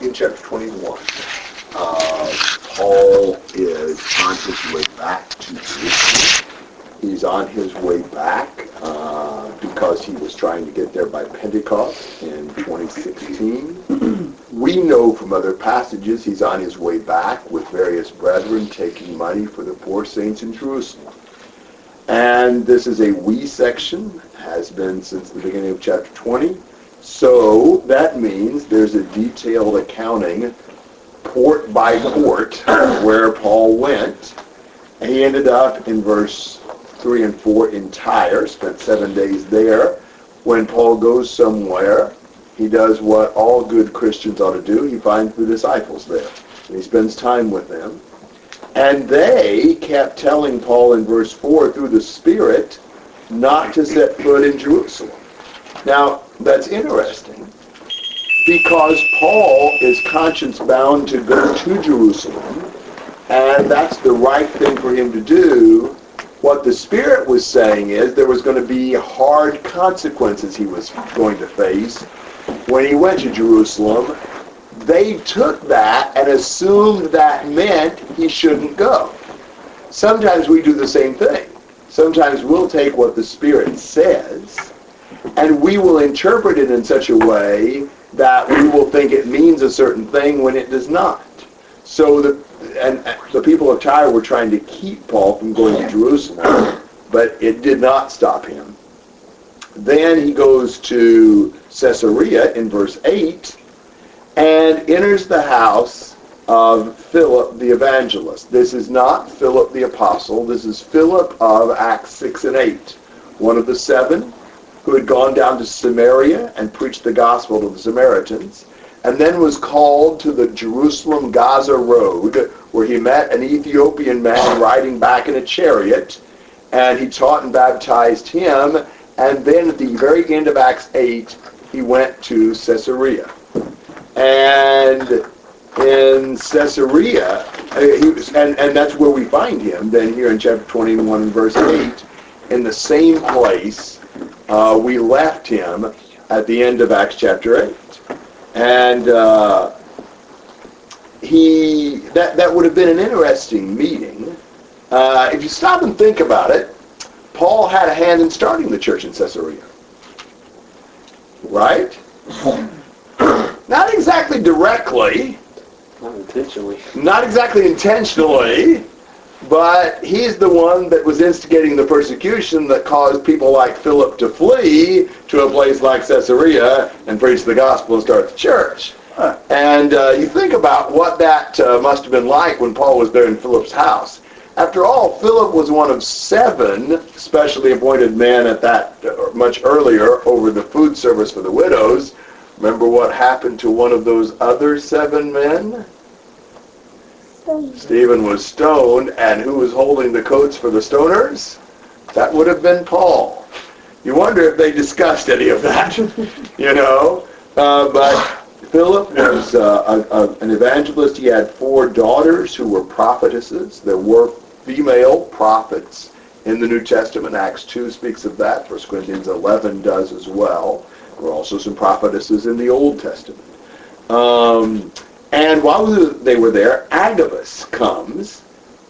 in chapter 21, uh, Paul is on his way back to Jerusalem. He's on his way back uh, because he was trying to get there by Pentecost in 2016. we know from other passages he's on his way back with various brethren taking money for the poor saints in Jerusalem. And this is a we section, has been since the beginning of chapter 20. So that means there's a detailed accounting, port by port, where Paul went. He ended up in verse 3 and 4 in Tyre, spent seven days there. When Paul goes somewhere, he does what all good Christians ought to do. He finds the disciples there. And he spends time with them. And they kept telling Paul in verse 4 through the Spirit not to set foot in Jerusalem. Now, that's interesting because Paul is conscience bound to go to Jerusalem, and that's the right thing for him to do. What the Spirit was saying is there was going to be hard consequences he was going to face when he went to Jerusalem. They took that and assumed that meant he shouldn't go. Sometimes we do the same thing. Sometimes we'll take what the Spirit says and we will interpret it in such a way that we will think it means a certain thing when it does not. So the and the people of Tyre were trying to keep Paul from going to Jerusalem, but it did not stop him. Then he goes to Caesarea in verse 8 and enters the house of Philip the evangelist. This is not Philip the apostle. This is Philip of Acts 6 and 8, one of the seven who had gone down to Samaria and preached the gospel to the Samaritans, and then was called to the Jerusalem Gaza road, where he met an Ethiopian man riding back in a chariot, and he taught and baptized him, and then at the very end of Acts 8, he went to Caesarea. And in Caesarea, uh, he was, and, and that's where we find him then here in chapter 21 verse 8, in the same place uh, we left him at the end of Acts chapter 8. And uh, he that, that would have been an interesting meeting. Uh, if you stop and think about it, Paul had a hand in starting the church in Caesarea. Right? Not exactly directly. Not intentionally. Not exactly intentionally. But he's the one that was instigating the persecution that caused people like Philip to flee to a place like Caesarea and preach the gospel and start the church. And uh, you think about what that uh, must have been like when Paul was there in Philip's house. After all, Philip was one of seven specially appointed men at that uh, much earlier over the food service for the widows. Remember what happened to one of those other seven men? Stephen was stoned, and who was holding the coats for the stoners? That would have been Paul. You wonder if they discussed any of that, you know. Uh, but Philip was uh, a, a, an evangelist. He had four daughters who were prophetesses. There were female prophets in the New Testament. Acts 2 speaks of that. 1 Corinthians 11 does as well. There were also some prophetesses in the Old Testament. Um, and while they were there, Agabus comes.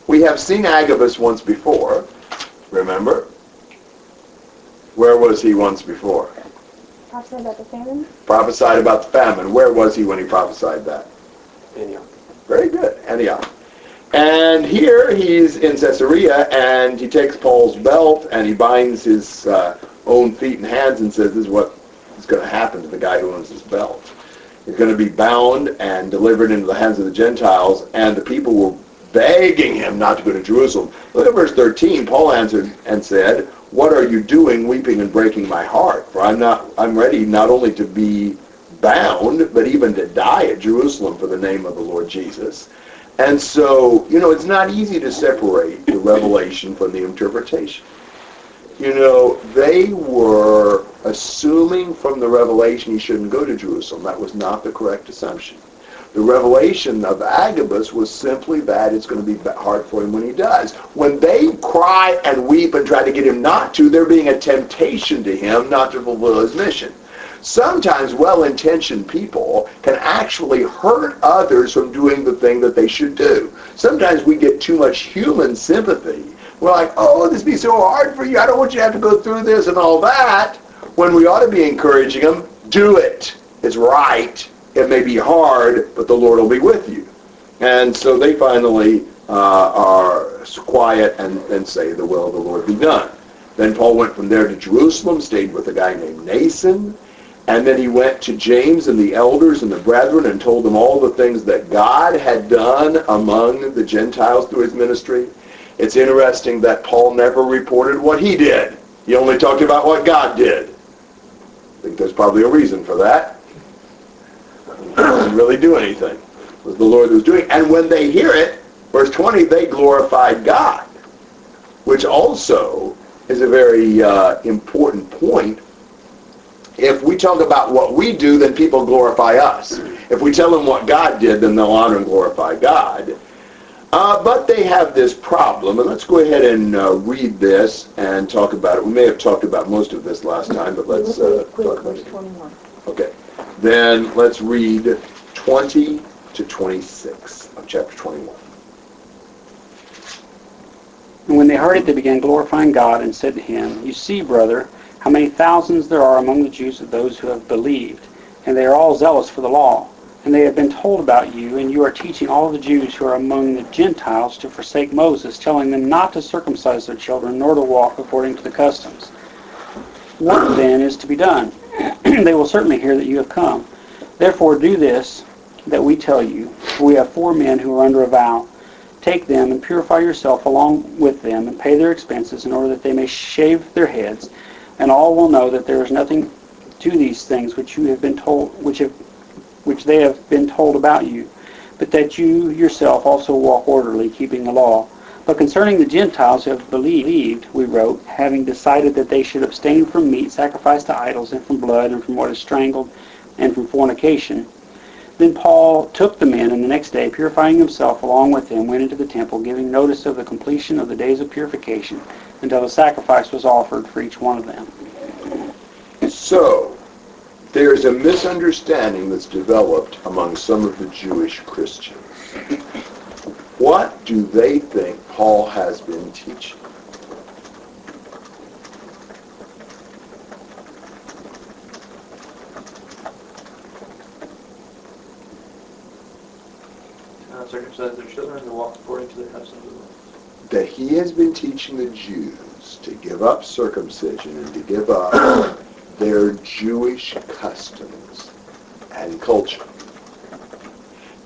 We have seen Agabus once before. Remember? Where was he once before? Prophesied about the famine. Prophesied about the famine. Where was he when he prophesied that? Antioch. Very good. Antioch. And here he's in Caesarea, and he takes Paul's belt and he binds his uh, own feet and hands and says, "This is what is going to happen to the guy who owns this belt." Is going to be bound and delivered into the hands of the Gentiles, and the people were begging him not to go to Jerusalem. Look at verse 13. Paul answered and said, What are you doing, weeping and breaking my heart? For I'm not I'm ready not only to be bound, but even to die at Jerusalem for the name of the Lord Jesus. And so, you know, it's not easy to separate the revelation from the interpretation. You know, they were assuming from the revelation he shouldn't go to Jerusalem. That was not the correct assumption. The revelation of Agabus was simply that it's going to be hard for him when he does. When they cry and weep and try to get him not to, they're being a temptation to him not to fulfill his mission. Sometimes well-intentioned people can actually hurt others from doing the thing that they should do. Sometimes we get too much human sympathy. We're like, oh, this be so hard for you. I don't want you to have to go through this and all that. When we ought to be encouraging them, do it. It's right. It may be hard, but the Lord will be with you. And so they finally uh, are quiet and, and say, the will of the Lord be done. Then Paul went from there to Jerusalem, stayed with a guy named Mnason, and then he went to James and the elders and the brethren and told them all the things that God had done among the Gentiles through his ministry. It's interesting that Paul never reported what he did. He only talked about what God did. I think there's probably a reason for that. He didn't really do anything. It was the Lord was doing. And when they hear it, verse 20, they glorified God, which also is a very uh, important point. If we talk about what we do, then people glorify us. If we tell them what God did, then they'll honor and glorify God. Uh, but they have this problem, and let's go ahead and uh, read this and talk about it. We may have talked about most of this last time, but let's uh, talk about it. 21. Okay. Then let's read 20 to 26 of chapter 21. And when they heard it, they began glorifying God and said to him, You see, brother, how many thousands there are among the Jews of those who have believed, and they are all zealous for the law. And they have been told about you, and you are teaching all the Jews who are among the Gentiles to forsake Moses, telling them not to circumcise their children, nor to walk according to the customs. What then is to be done? they will certainly hear that you have come. Therefore do this that we tell you. We have four men who are under a vow. Take them and purify yourself along with them and pay their expenses in order that they may shave their heads, and all will know that there is nothing to these things which you have been told, which have, which they have been told about you, but that you yourself also walk orderly, keeping the law. But concerning the Gentiles who have believed, we wrote, having decided that they should abstain from meat sacrificed to idols, and from blood, and from what is strangled, and from fornication. Then Paul took the men, and the next day, purifying himself along with them, went into the temple, giving notice of the completion of the days of purification, until a sacrifice was offered for each one of them. So, there's a misunderstanding that's developed among some of the Jewish Christians. What do they think Paul has been teaching? Uh, their children to walk according to the customs of the law. That he has been teaching the Jews to give up circumcision and to give up their Jewish customs and culture.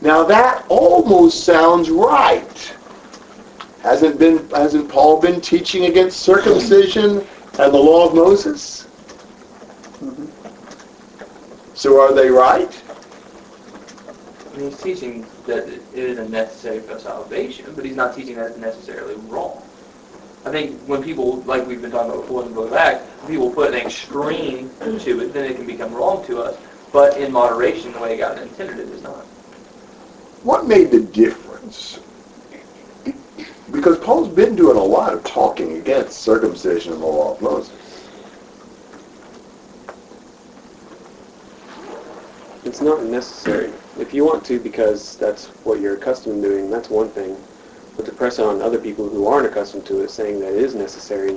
Now that almost sounds right. Hasn't been hasn't Paul been teaching against circumcision and the law of Moses? Mm-hmm. So are they right? I mean, he's teaching that it isn't necessary for salvation, but he's not teaching that it's necessarily wrong. I think when people, like we've been talking about before in the book of Acts, people put an extreme to it, then it can become wrong to us. But in moderation, the way God intended it is not. What made the difference? Because Paul's been doing a lot of talking against circumcision and the law of Moses. It's not necessary. If you want to because that's what you're accustomed to doing, that's one thing. But to press on other people who aren't accustomed to it, saying that it is necessary,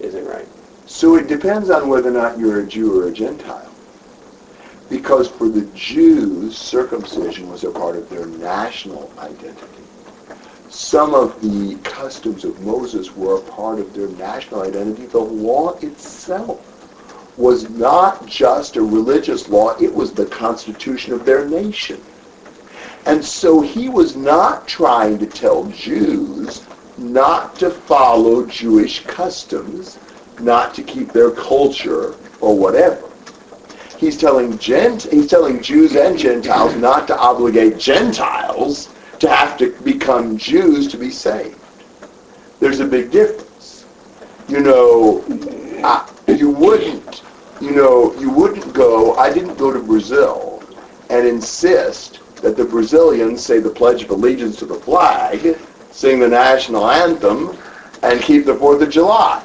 isn't right. So it depends on whether or not you're a Jew or a Gentile. Because for the Jews, circumcision was a part of their national identity. Some of the customs of Moses were a part of their national identity. The law itself was not just a religious law, it was the constitution of their nation. And so he was not trying to tell Jews not to follow Jewish customs, not to keep their culture or whatever. He's telling Gent he's telling Jews and Gentiles not to obligate Gentiles to have to become Jews to be saved. There's a big difference. You know, I, you wouldn't, you know, you wouldn't go, I didn't go to Brazil and insist that the Brazilians say the Pledge of Allegiance to the flag, sing the national anthem, and keep the 4th of July.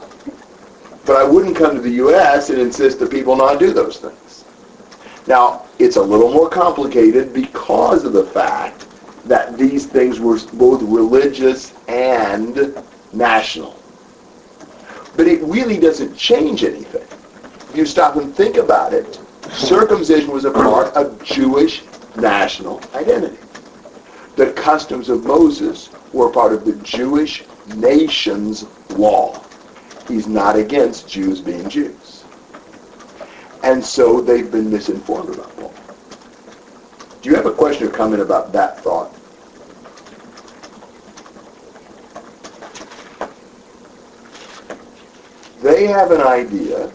But I wouldn't come to the U.S. and insist that people not do those things. Now, it's a little more complicated because of the fact that these things were both religious and national. But it really doesn't change anything. If you stop and think about it, circumcision was a part of Jewish national identity. The customs of Moses were part of the Jewish nation's law. He's not against Jews being Jews. And so they've been misinformed about Paul. Do you have a question or comment about that thought? They have an idea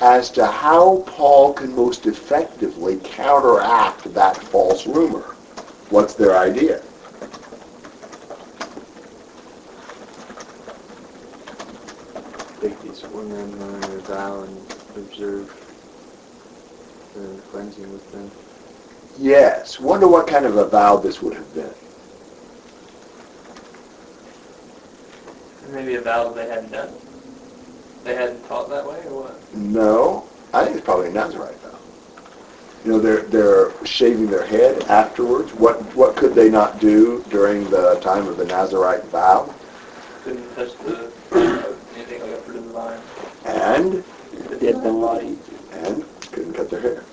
as to how Paul can most effectively counteract that false rumor. What's their idea? Take these women uh, vow and observe the cleansing with them. Yes. Wonder what kind of a vow this would have been. Maybe a vow they hadn't done. They hadn't taught that way, or what? No, I think it's probably a Nazarite vow. You know, they're they're shaving their head afterwards. What what could they not do during the time of the Nazarite vow? Couldn't touch the uh, anything like a fruit of the vine. And Dead body. and couldn't cut their hair.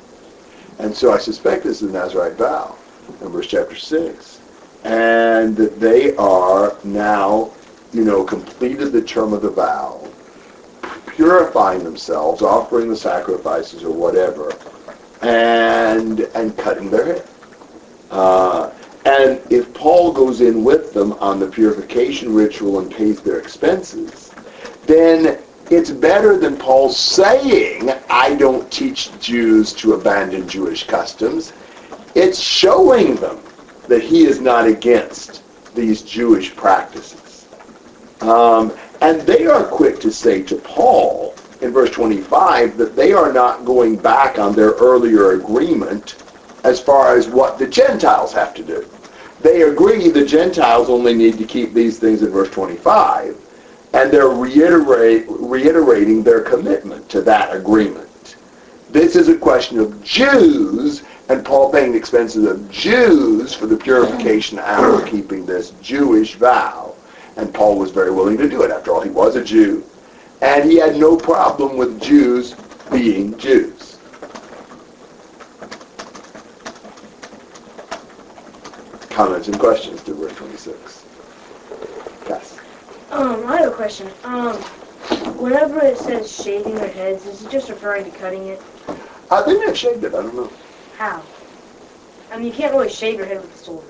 And so I suspect this is the Nazarite vow, Numbers chapter six, and that they are now, you know, completed the term of the vow, purifying themselves, offering the sacrifices or whatever, and and cutting their hair. Uh, and if Paul goes in with them on the purification ritual and pays their expenses, then it's better than Paul saying, I don't teach Jews to abandon Jewish customs. It's showing them that he is not against these Jewish practices. Um, and they are quick to say to Paul in verse 25 that they are not going back on their earlier agreement as far as what the Gentiles have to do. They agree the Gentiles only need to keep these things in verse 25, and they're reiterate, reiterating their commitment to that agreement. This is a question of Jews, and Paul paying the expenses of Jews for the purification for keeping this Jewish vow. And Paul was very willing to do it. After all, he was a Jew. And he had no problem with Jews being Jews. Comments and questions to verse 26? Yes. Um, I have a question. Um, whenever it says shaving their heads, is it just referring to cutting it? I think they've shaved it. I don't know. How? I mean, you can't really shave your head with a sword.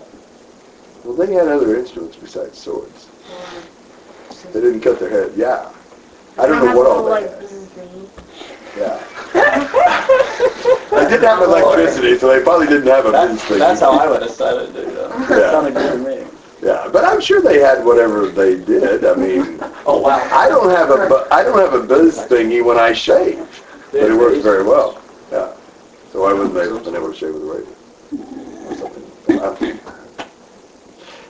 Well, they had other instruments besides swords. They didn't cut their head. Yeah. I don't know what all like, had. Yeah. They didn't have electricity, so they probably didn't have a business thing. That's how I would have said it, dude. Yeah. Sounded good to me. Yeah, but I'm sure they had whatever they did. I mean, Oh, wow. I don't have a bu- I don't have a buzz thingy when I shave, but it works very well. Yeah. So why wouldn't they have been able to shave with a razor? Or something.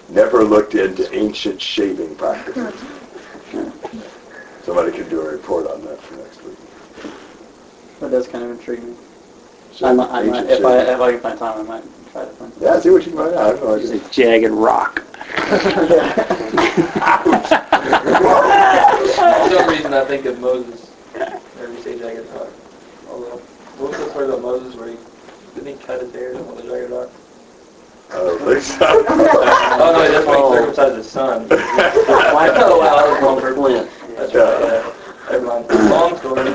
Wow. Never looked into ancient shaving practices. Somebody could do a report on that for next week. That does kind of intrigue me. I might, I might, if I if I can find time, I might try to find. Yeah, see what you can find out. I have no It's idea. a jagged rock. For some reason, I think of Moses. Whenever you say jagged rock. Although, what was the story about Moses where he didn't he cut his hair on the jagged rock? I don't think so. Oh no, that's when he circumcised his son. oh wow, that was wrong for Flint. That's right. Yeah. Never mind. Long story.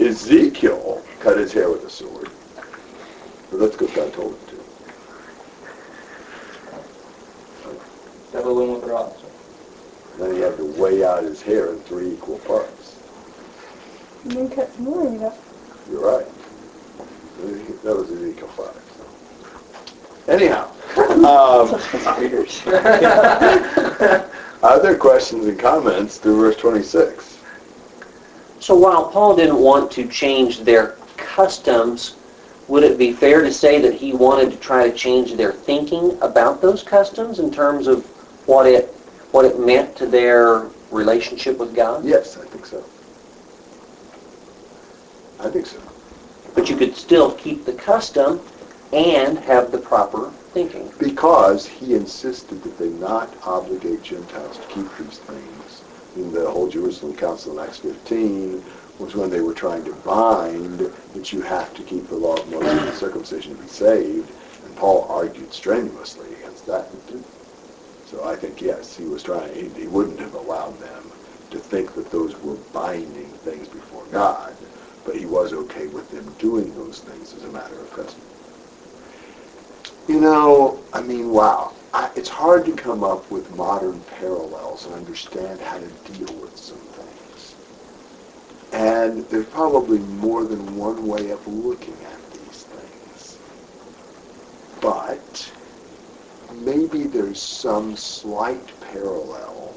Ezekiel cut his hair with a sword. But that's because God told him to. Devil went with the rock. And then he had to weigh out his hair in three equal parts. And then cut some more of it up. You're right. That was Ezekiel 5. So. Anyhow, um, other questions and comments through verse 26? So while Paul didn't want to change their customs, would it be fair to say that he wanted to try to change their thinking about those customs in terms of what it what it meant to their relationship with God? Yes, I think so. I think so. But you could still keep the custom and have the proper thinking. Because he insisted that they not obligate Gentiles to keep these things. In the whole Jerusalem Council in Acts 15 was when they were trying to bind that you have to keep the law of Moses and circumcision to be saved. And Paul argued strenuously against that. So I think, yes, he was trying, he, he wouldn't have allowed them to think that those were binding things before God. But he was okay with them doing those things as a matter of custom. You know, I mean, wow. I, it's hard to come up with modern parallels and understand how to deal with some things. And there's probably more than one way of looking at these things. But maybe there's some slight parallel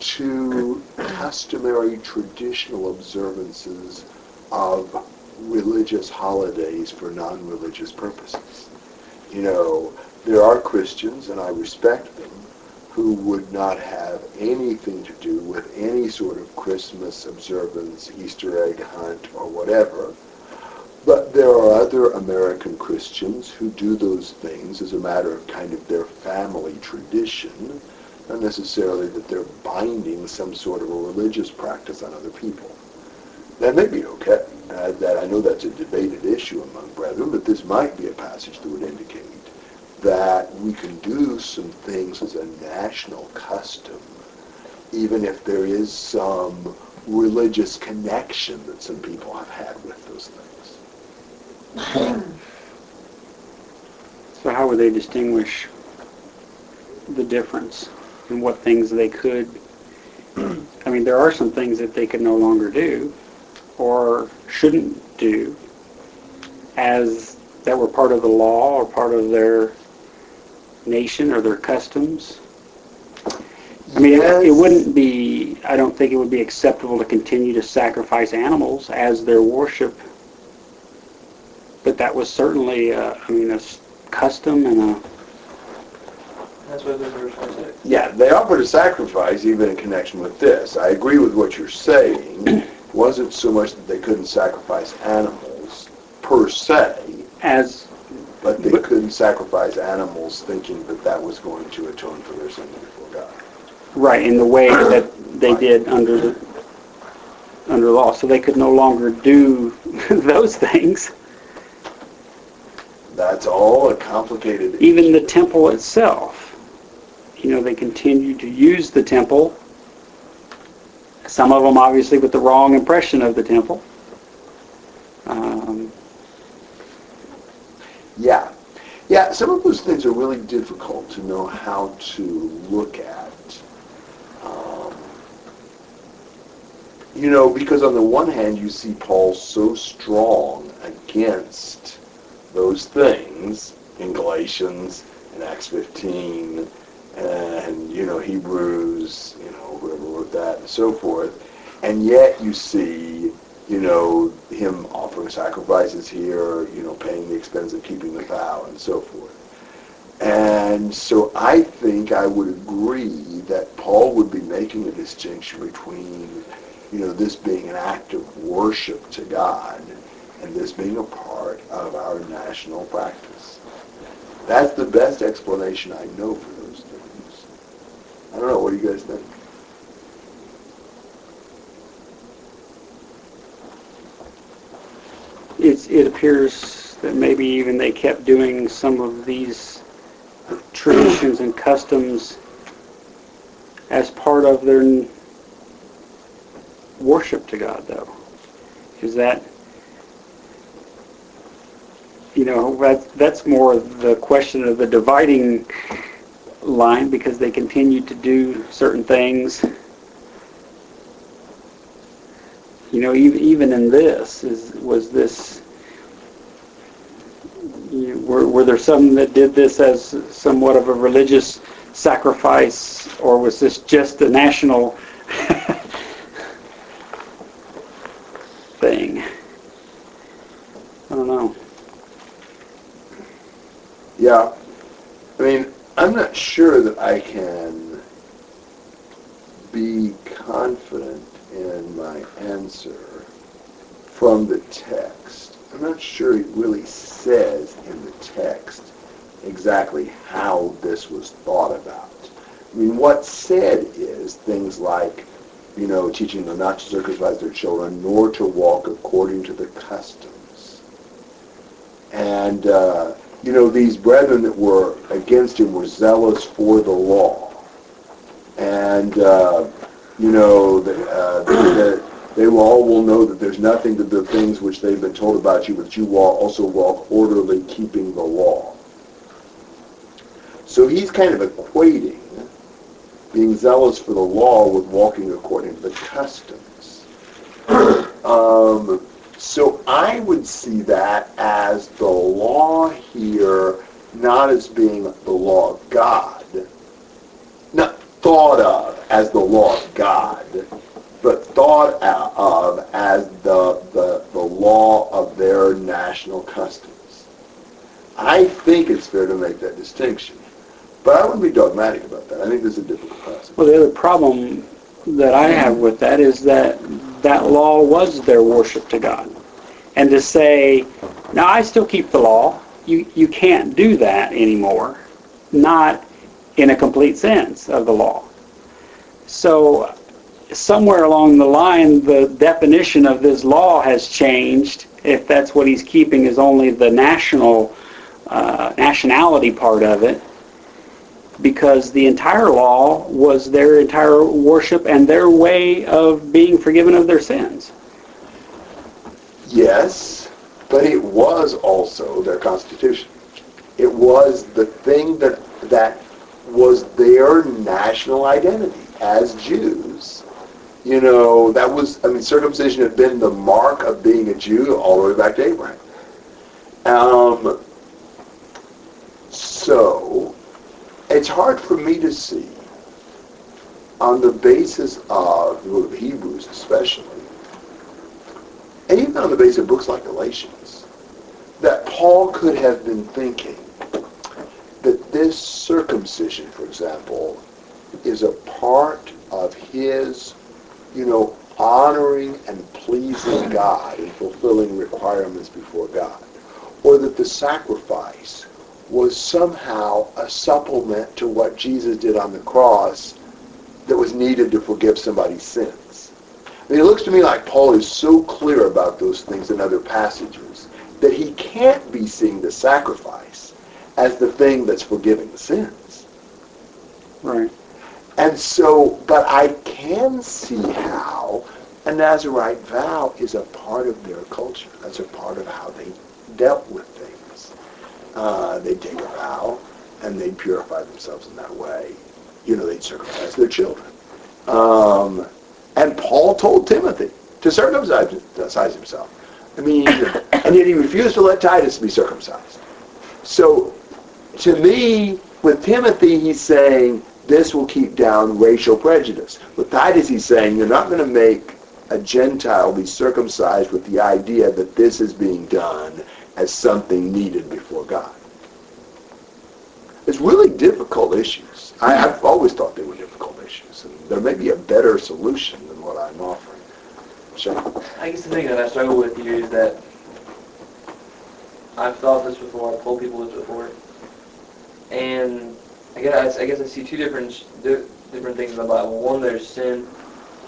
to customary traditional observances of religious holidays for non-religious purposes. You know, there are Christians, and I respect them, who would not have anything to do with any sort of Christmas observance, Easter egg hunt, or whatever. But there are other American Christians who do those things as a matter of kind of their family tradition, not necessarily that they're binding some sort of a religious practice on other people. That may be okay. Uh, that I know that's a debated issue among brethren, but this might be a passage that would indicate that we can do some things as a national custom, even if there is some religious connection that some people have had with those things. So how would they distinguish the difference in what things they could? I mean, there are some things that they could no longer do or shouldn't do as that were part of the law or part of their nation or their customs. I mean, it, it wouldn't be, I don't think it would be acceptable to continue to sacrifice animals as their worship. But that was certainly, uh, I mean, a s- custom and a, That's what the verse says. Yeah, they offered a sacrifice even in connection with this. I agree with what you're saying. Wasn't so much that they couldn't sacrifice animals per se, as, but they But- couldn't sacrifice animals thinking that that was going to atone for their sin before God. right, in the way that they did under the, under law. So they could no longer do those things. That's all a complicated Even the temple itself. You know, they continued to use the temple. Some of them obviously with the wrong impression of the temple. Um, Yeah. Yeah, some of those things are really difficult to know how to look at. Um, you know, because on the one hand, you see Paul so strong against those things in Galatians and Acts 15 and, you know, Hebrews, you know, whoever wrote that and so forth. And yet you see you know, him offering sacrifices here, you know, paying the expense of keeping the vow and so forth. And so I think I would agree that Paul would be making a distinction between, you know, this being an act of worship to God and this being a part of our national practice. That's the best explanation I know for things. I don't know, what do you guys think? it's, it appears that maybe even they kept doing some of these traditions and customs as part of their worship to God, though. Is that, you know, that, that's more the question of the dividing line because they continued to do certain things. You know, even, even in this, is, was this, you know, were, were there some that did this as somewhat of a religious sacrifice, or was this just a national thing? I don't know. Yeah. I'm not sure that I can be confident in my answer from the text. I'm not sure it really says in the text exactly how this was thought about. I mean, what's said is things like, you know, teaching them not to circumcise their children, nor to walk according to the customs. And, uh, you know, these brethren that were against him were zealous for the law. And, uh, you know, the, uh, the, they will all will know that there's nothing to the things which they've been told about you, but you walk, also walk orderly, keeping the law. So he's kind of equating being zealous for the law with walking according to the customs. um, so I would see that as the law here, not as being the law of God, not thought of as the law of God, but thought of as the, the, the law of their national customs. I think it's fair to make that distinction. But I wouldn't be dogmatic about that. I think this is a difficult passage. Well, the other problem that I have with that is that that law was their worship to God. And to say, now I still keep the law, you, you can't do that anymore, not in a complete sense of the law. So somewhere along the line, the definition of this law has changed. If that's what he's keeping is only the national uh, nationality part of it, because the entire law was their entire worship and their way of being forgiven of their sins. Yes, but it was also their constitution. It was the thing that that was their national identity as Jews. You know, that was, I mean, circumcision had been the mark of being a Jew all the way back to Abraham. Um, so, it's hard for me to see, on the basis of the Hebrews especially, and even on the basis of books like Galatians, that Paul could have been thinking that this circumcision, for example, is a part of his, you know, honoring and pleasing God and fulfilling requirements before God. Or that the sacrifice was somehow a supplement to what Jesus did on the cross that was needed to forgive somebody's sins. It looks to me like Paul is so clear about those things in other passages that he can't be seeing the sacrifice as the thing that's forgiving the sins. Right. And so, but I can see how a Nazarite vow is a part of their culture. That's a part of how they dealt with things. Uh, they'd take a vow and they'd purify themselves in that way. You know, they'd circumcise their children. Um, and Paul told Timothy to circumcise himself. I mean, and yet he refused to let Titus be circumcised. So, to me, with Timothy, he's saying this will keep down racial prejudice. With Titus, he's saying you're not going to make a Gentile be circumcised with the idea that this is being done as something needed before God. It's really difficult issues. I, I've always thought they were difficult issues, and there may be a better solution what I'm offering. Sean? I guess the thing that I struggle with here is that I've thought this before, I've told people this before, and I guess I guess I see two different different things in the Bible. One, there's sin,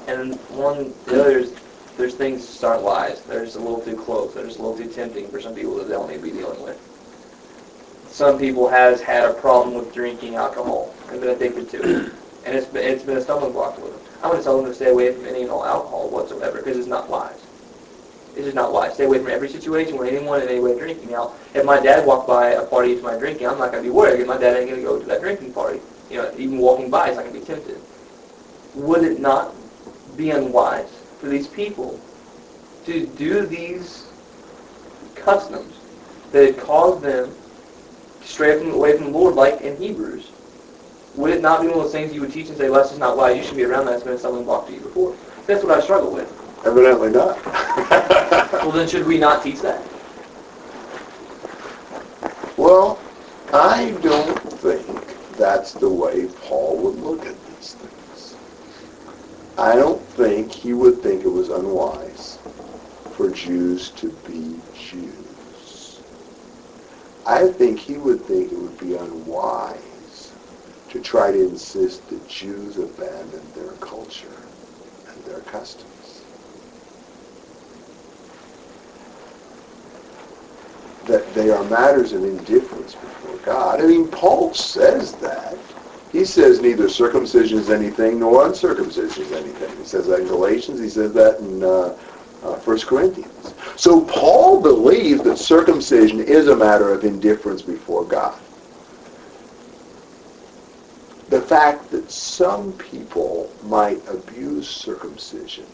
and one, the other is there's things that aren't lies. They're just a little too close. They're just a little too tempting for some people that they don't need to be dealing with. Some people has had a problem with drinking alcohol and been addicted to it, and it's been, it's been a stumbling block with them. I'm going to tell them to stay away from any and all alcohol whatsoever because it's not wise. It's just not wise. Stay away from every situation where anyone in any way drinking. Now, if my dad walked by a party to my drinking, I'm not going to be worried. because my dad ain't going to go to that drinking party, you know, even walking by, he's not going to be tempted. Would it not be unwise for these people to do these customs that had caused them to stray from, away from the Lord, like in Hebrews? Would it not be one of those things you would teach and say, "Well, that's just not wise. You should be around that. It's been a stumbling block to you before." That's what I struggle with. Evidently not. Well, then should we not teach that? Well, I don't think that's the way Paul would look at these things. I don't think he would think it was unwise for Jews to be Jews. I think he would think it would be unwise to try to insist that Jews abandon their culture and their customs. That they are matters of indifference before God. I mean, Paul says that. He says neither circumcision is anything nor uncircumcision is anything. He says that in Galatians. He says that in uh, uh, 1 Corinthians. So Paul believes that circumcision is a matter of indifference before God. The fact that some people might abuse circumcision,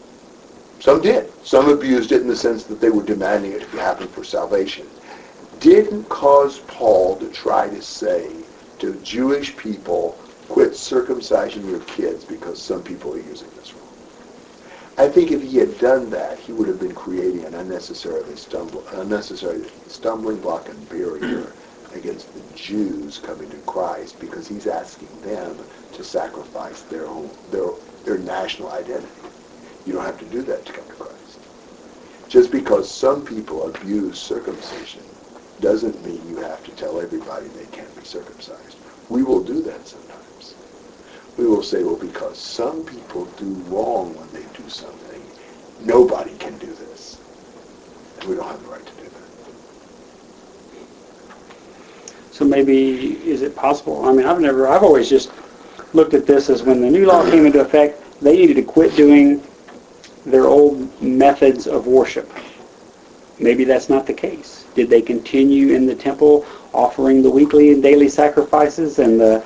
some did. Some abused it in the sense that they were demanding it to happen for salvation, didn't cause Paul to try to say to Jewish people, quit circumcising your kids because some people are using this wrong. I think if he had done that, he would have been creating an unnecessarily stumble, unnecessary stumbling block and barrier against the Jews coming to Christ because he's asking them to sacrifice their own, their their national identity. You don't have to do that to come to Christ. Just because some people abuse circumcision doesn't mean you have to tell everybody they can't be circumcised. We will do that sometimes. We will say, well, because some people do wrong when they do something, nobody can do this. And we don't have the right to do that. So maybe, is it possible, I mean, I've never, I've always just looked at this as when the new law came into effect, they needed to quit doing their old methods of worship. Maybe that's not the case. Did they continue in the temple offering the weekly and daily sacrifices and the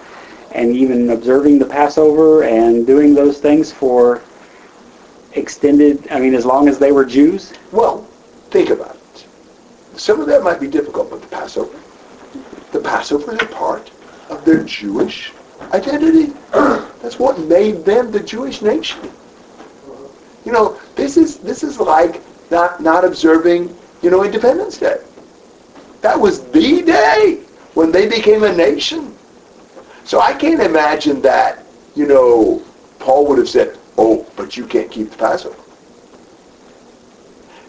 and even observing the Passover and doing those things for extended, I mean, as long as they were Jews? Well, think about it. Some of that might be difficult, but the Passover, the Passover is a part of their Jewish identity. That's what made them the Jewish nation. You know, this is this is like not not observing, you know, Independence Day. That was the day when they became a nation. So I can't imagine that, you know, Paul would have said, "Oh, but you can't keep the Passover."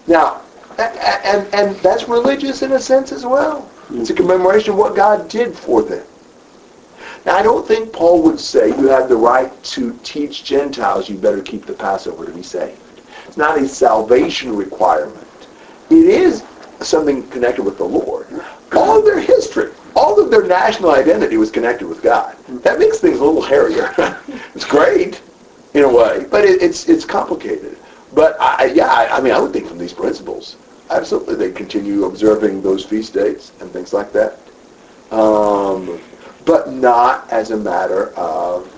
Now, and, and that's religious in a sense as well. It's a commemoration of what God did for them. Now, I don't think Paul would say you have the right to teach Gentiles you better keep the Passover to be saved. It's not a salvation requirement. It is something connected with the Lord. All of their history, all of their national identity was connected with God. That makes things a little hairier. it's great in a way, but it, it's it's complicated. But I, yeah, I, I mean, I would think from these principles, absolutely, they continue observing those feast days and things like that, um, but not as a matter of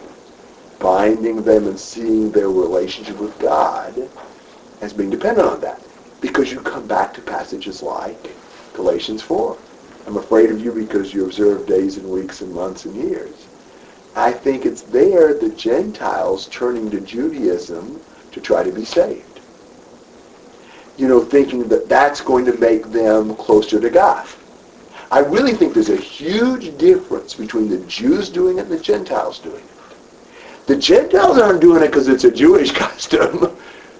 binding them and seeing their relationship with God as being dependent on that. Because you come back to passages like Galatians 4. I'm afraid of you because you observe days and weeks and months and years. I think it's there the Gentiles turning to Judaism to try to be saved. You know, thinking that that's going to make them closer to God. I really think there's a huge difference between the Jews doing it and the Gentiles doing it. The Gentiles aren't doing it because it's a Jewish custom.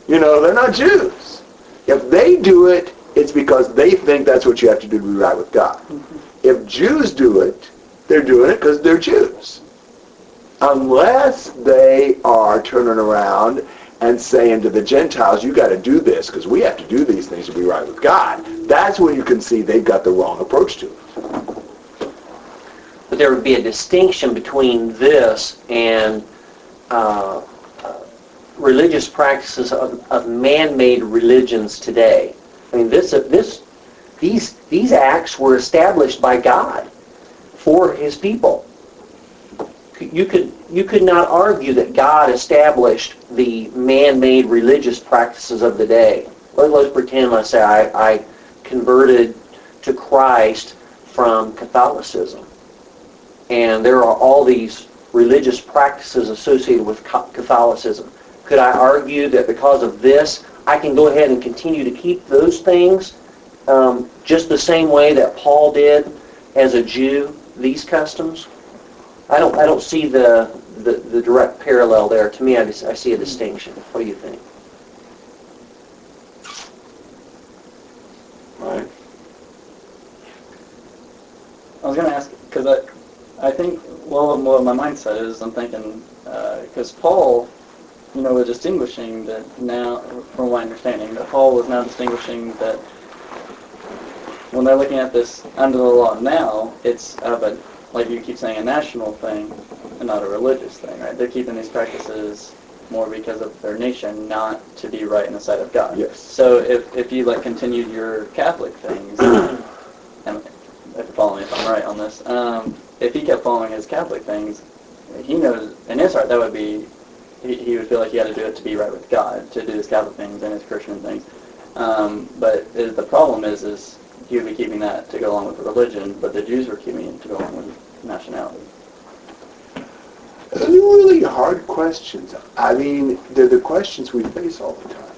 you know, they're not Jews. If they do it, it's because they think that's what you have to do to be right with God. Mm-hmm. If Jews do it, they're doing it because they're Jews. Unless they are turning around and saying to the Gentiles, you got to do this because we have to do these things to be right with God. That's when you can see they've got the wrong approach to it. But there would be a distinction between this and uh, religious practices of, of man-made religions today. I mean, this, this, these, these acts were established by God for His people. You could, you could not argue that God established the man-made religious practices of the day. Let, let's pretend, let's say, I, I converted to Christ from Catholicism. And there are all these religious practices associated with Catholicism. Could I argue that because of this, I can go ahead and continue to keep those things um, just the same way that Paul did as a Jew, these customs? I don't, I don't see the, the, the direct parallel there. To me, I, just, I see a distinction. What do you think? Right. I was going to ask, because I, I think, well, what my mindset is, I'm thinking, because uh, Paul, you know, was distinguishing that now, from my understanding, that Paul was now distinguishing that when they're looking at this under the law now, it's uh, of an like you keep saying a national thing and not a religious thing, right? They're keeping these practices more because of their nation, not to be right in the sight of God. Yes. So if, if you like continued your Catholic things, and if you follow me if I'm right on this, um, if he kept following his Catholic things, he knows in his heart that would be he, he would feel like he had to do it to be right with God, to do his Catholic things and his Christian things. Um, but is, the problem is is he would be keeping that to go along with religion, but the Jews were keeping it to go along with nationality. Those are really hard questions. I mean, they're the questions we face all the time.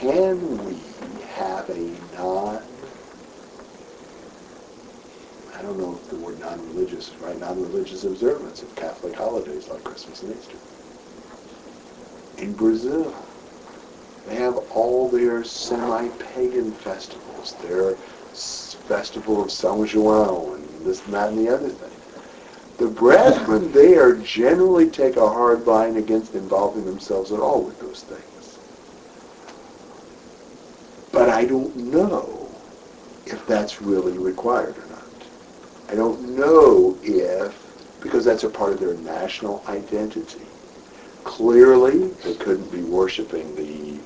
Can we have a non, I don't know if the word non-religious is right, non-religious observance of Catholic holidays like Christmas and Easter? In Brazil, they have all their semi-pagan festivals, their festival of São João and this and that and the other thing. The brethren there generally take a hard line against involving themselves at all with those things. But I don't know if that's really required or not. I don't know if, because that's a part of their national identity. Clearly, they couldn't be worshiping the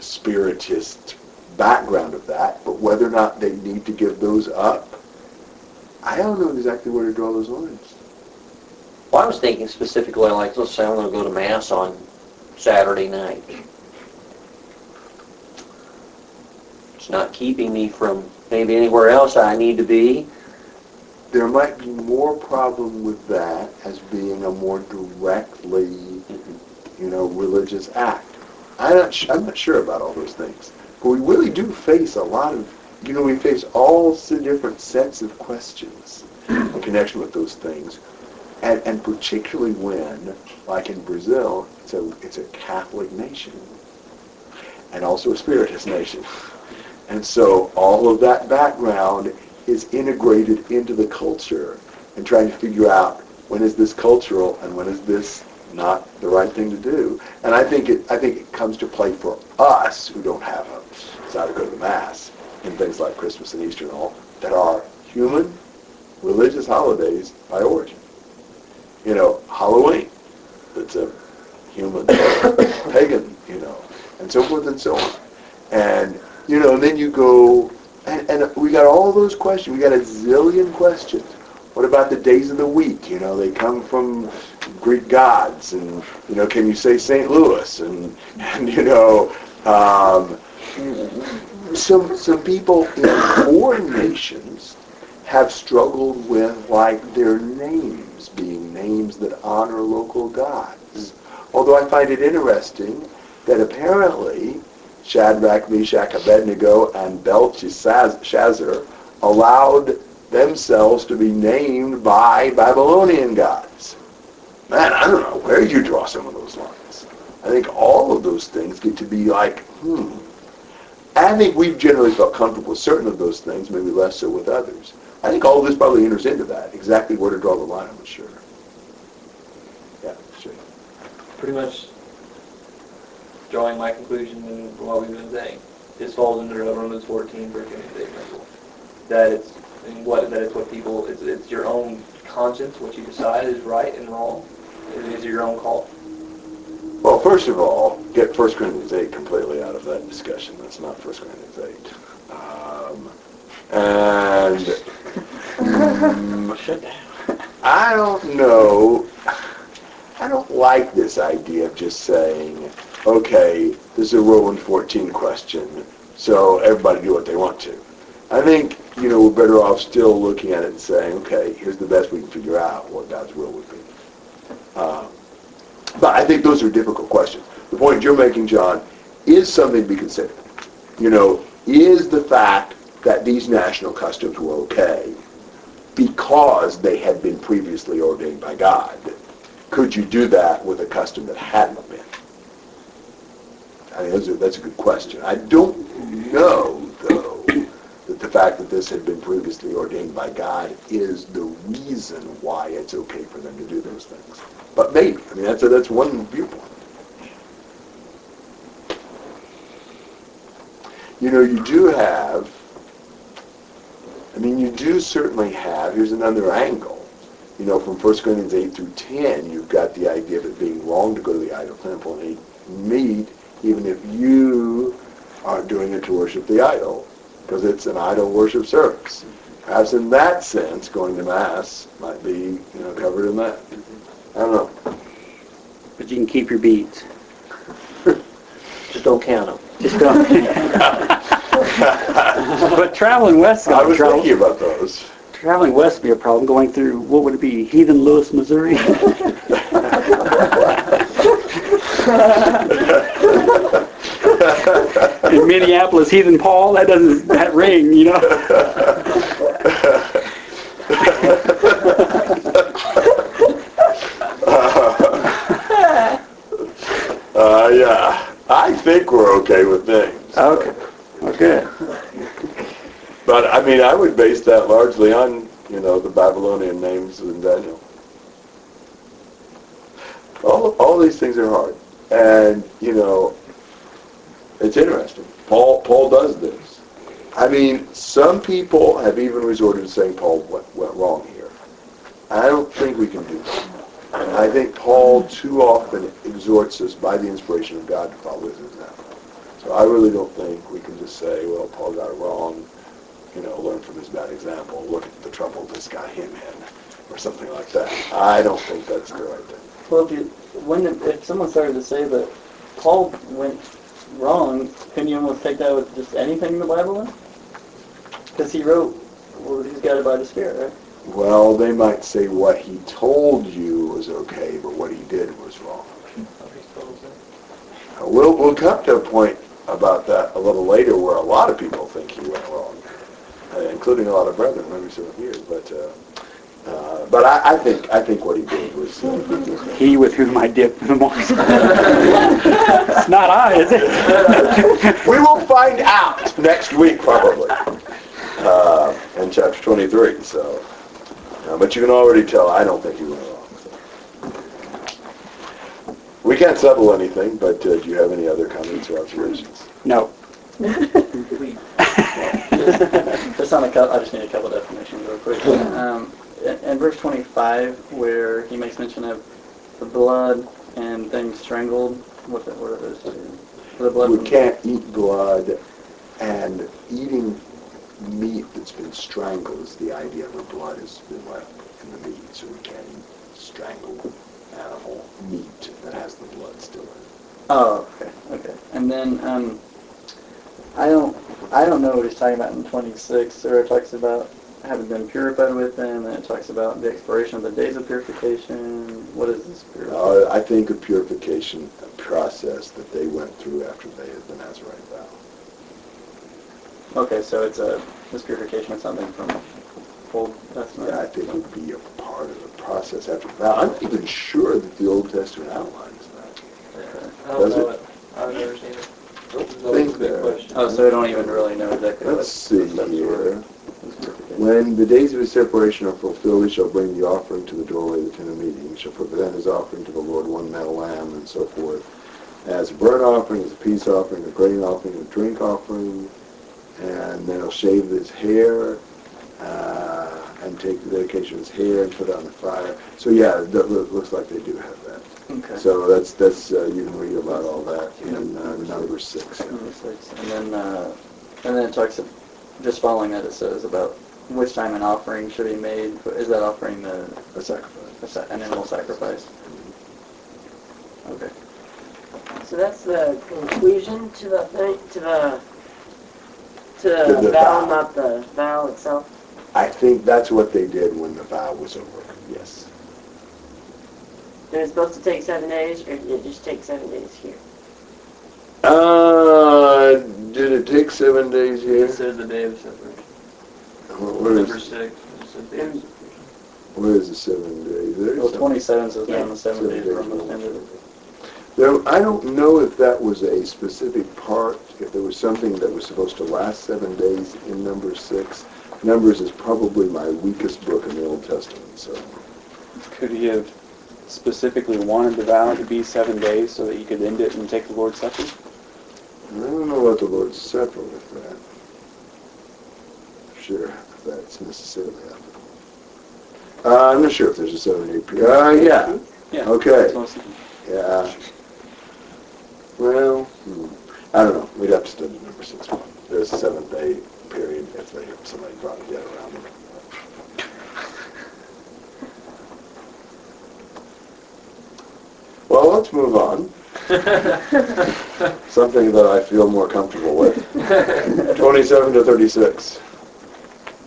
spiritist background of that, but whether or not they need to give those up, I don't know exactly where to draw those lines. Well, I was thinking specifically, like, let's say I'm going to go to Mass on Saturday night. It's not keeping me from maybe anywhere else I need to be. There might be more problem with that as being a more directly, mm-hmm. you know, religious act. I'm not, I'm not sure about all those things, but we really do face a lot of, you know, we face all the different sets of questions in connection with those things, and, and particularly when, like in Brazil, it's a it's a Catholic nation, and also a Spiritist nation, and so all of that background is integrated into the culture and trying to figure out when is this cultural and when is this not the right thing to do. And I think it I think it comes to play for us who don't have a desire to go to the mass in things like Christmas and Easter and all that are human religious holidays by origin. You know, Halloween, it's a human pagan, you know, and so forth and so on. And you know, and then you go and, and we got all those questions. We got a zillion questions. What about the days of the week? You know, they come from Greek gods, and you know, can you say St. Louis? And and you know, um, some some people in foreign nations have struggled with like their names being names that honor local gods. Although I find it interesting that apparently Shadrach, Meshach, Abednego, and Belshazzar allowed themselves to be named by Babylonian gods. Man, I don't know. Where you draw some of those lines? I think all of those things get to be like, hmm. I think we've generally felt comfortable with certain of those things, maybe less so with others. I think all of this probably enters into that. Exactly where to draw the line, I'm not sure. Yeah, sure. pretty much drawing my conclusion in what we've been saying. This falls under Romans 14, verse 28 principle. That it's what that it's what people it's, it's your own conscience, what you decide is right and wrong. It is your own call. Well, first of all, get 1 Corinthians 8 completely out of that discussion. That's not 1 Corinthians 8. Um, and mm, I don't know. I don't like this idea of just saying, okay, this is a Romans 14 question, so everybody do what they want to. I think, you know, we're better off still looking at it and saying, okay, here's the best we can figure out what God's will would be. Um, but I think those are difficult questions. The point you're making, John, is something to be considered. You know, is the fact that these national customs were okay because they had been previously ordained by God? Could you do that with a custom that hadn't been? I mean, that's a, that's a good question. I don't know, though, that the fact that this had been previously ordained by God is the reason why it's okay for them to do those things. But maybe, I mean, that's, that's one viewpoint. You know, you do have, I mean, you do certainly have, here's another angle. You know, from 1 Corinthians 8 through 10, you've got the idea of it being wrong to go to the idol temple and eat meat, even if you aren't doing it to worship the idol, because it's an idol worship service. Perhaps in that sense, going to Mass might be, you know, covered in that. I don't know. But you can keep your beads. Just don't count them. Just don't. but traveling west I got was trouble. thinking about those. Traveling west would be a problem. Going through what would it be? Heathen Louis, Missouri. In Minneapolis, Heathen Paul. That doesn't that ring, you know. Uh, yeah. I think we're okay with names. okay. Okay. But, I mean, I would base that largely on, you know, the Babylonian names in Daniel. All, all these things are hard. And, you know, it's interesting. Paul, Paul does this. I mean, some people have even resorted to saying Paul went, went wrong here. I don't think we can do that. And I think Paul too often exhorts us by the inspiration of God to follow his example. So I really don't think we can just say, well, Paul got it wrong, you know, learn from his bad example, look at the trouble this got him in, or something like that. I don't think that's the right thing. Well, if you, when, if someone started to say that Paul went wrong, can you almost take that with just anything in the Bible then? Because he wrote, well, he's guided by the Spirit, right? Well, they might say what he told you was okay, but what he did was wrong. We'll, we'll come to a point about that a little later where a lot of people think he went wrong, uh, including a lot of brethren, maybe some of you. But, uh, uh, but I, I think I think what he did was. He with whom I dip in the morning. it's not I, is it? we will find out next week probably uh, in chapter 23. So, uh, but you can already tell I don't think he went wrong. So. We can't settle anything, but uh, do you have any other comments or observations? no. Just on a couple, I just need a couple definitions real quick. Um, in, in verse 25, where he makes mention of the blood and things strangled, what, the, what are those two? The blood We can't eat blood, and eating meat that's been strangled is the idea the blood has been left in the meat, so we can't eat strangled animal meat that has the blood still in it. Oh, okay, okay. And then um, I don't, I don't know what he's talking about in 26, where it talks about having been purified with them, and it talks about the expiration of the days of purification. What is this purification? Uh, I think a purification process that they went through after they had the Nazarite vow. Okay, so it's a this purification is something from Old Testament. Yeah, I think it would be a part of process after that. I'm not even sure that the Old Testament outlines that. I don't Does know it? it. I've never seen it. Don't It's always think big that. question. Oh, so we don't even really know exactly what Let's see the here. When the days of his separation are fulfilled, he shall bring the offering to the doorway of the tent of meeting. He shall present his offering to the Lord, one male lamb, and so forth. As a burnt offering, as a peace offering, a grain offering, a drink offering. And then he'll shave his hair, uh, and take the dedication of his hair and put it on the fire. So yeah, it loo- looks like they do have that. Okay. So that's, that's, uh, you can read about all that in uh, number six. Number six. And then, uh, and then it talks, just following that, it says about which time an offering should be made. Is that offering the A sacrifice. a sa- an animal sacrifice? Okay. So that's the conclusion to the thing, to the, to To the the vow, vow. not the vow itself. I think that's what they did when the vow was over, yes. And it's supposed to take seven days, or did it just take seven days here? Uh, did it take seven days here? It says the day of separation. Where Number is, six. It says the day of where is the seven days? There's Well, some- 27 says down the seven Seven days days from the end of it. There, I don't know if that was a specific part, if there was something that was supposed to last seven days in number 6. Numbers is probably my weakest book in the Old Testament, so. Could he have specifically wanted the vow to be seven days so that you could end it and take the Lord's Supper? I don't know what the Lord's Supper with that. Sure, if that's necessarily applicable. Uh, I'm not sure if there's a seven-day period. Uh, yeah, Yeah. okay, That's what I was thinking. yeah. Well, hmm, I don't know, we'd have to study number six one. There's a seven-day period if they, somebody brought a around them. Well, let's move on. Something that I feel more comfortable with. 27 to 36.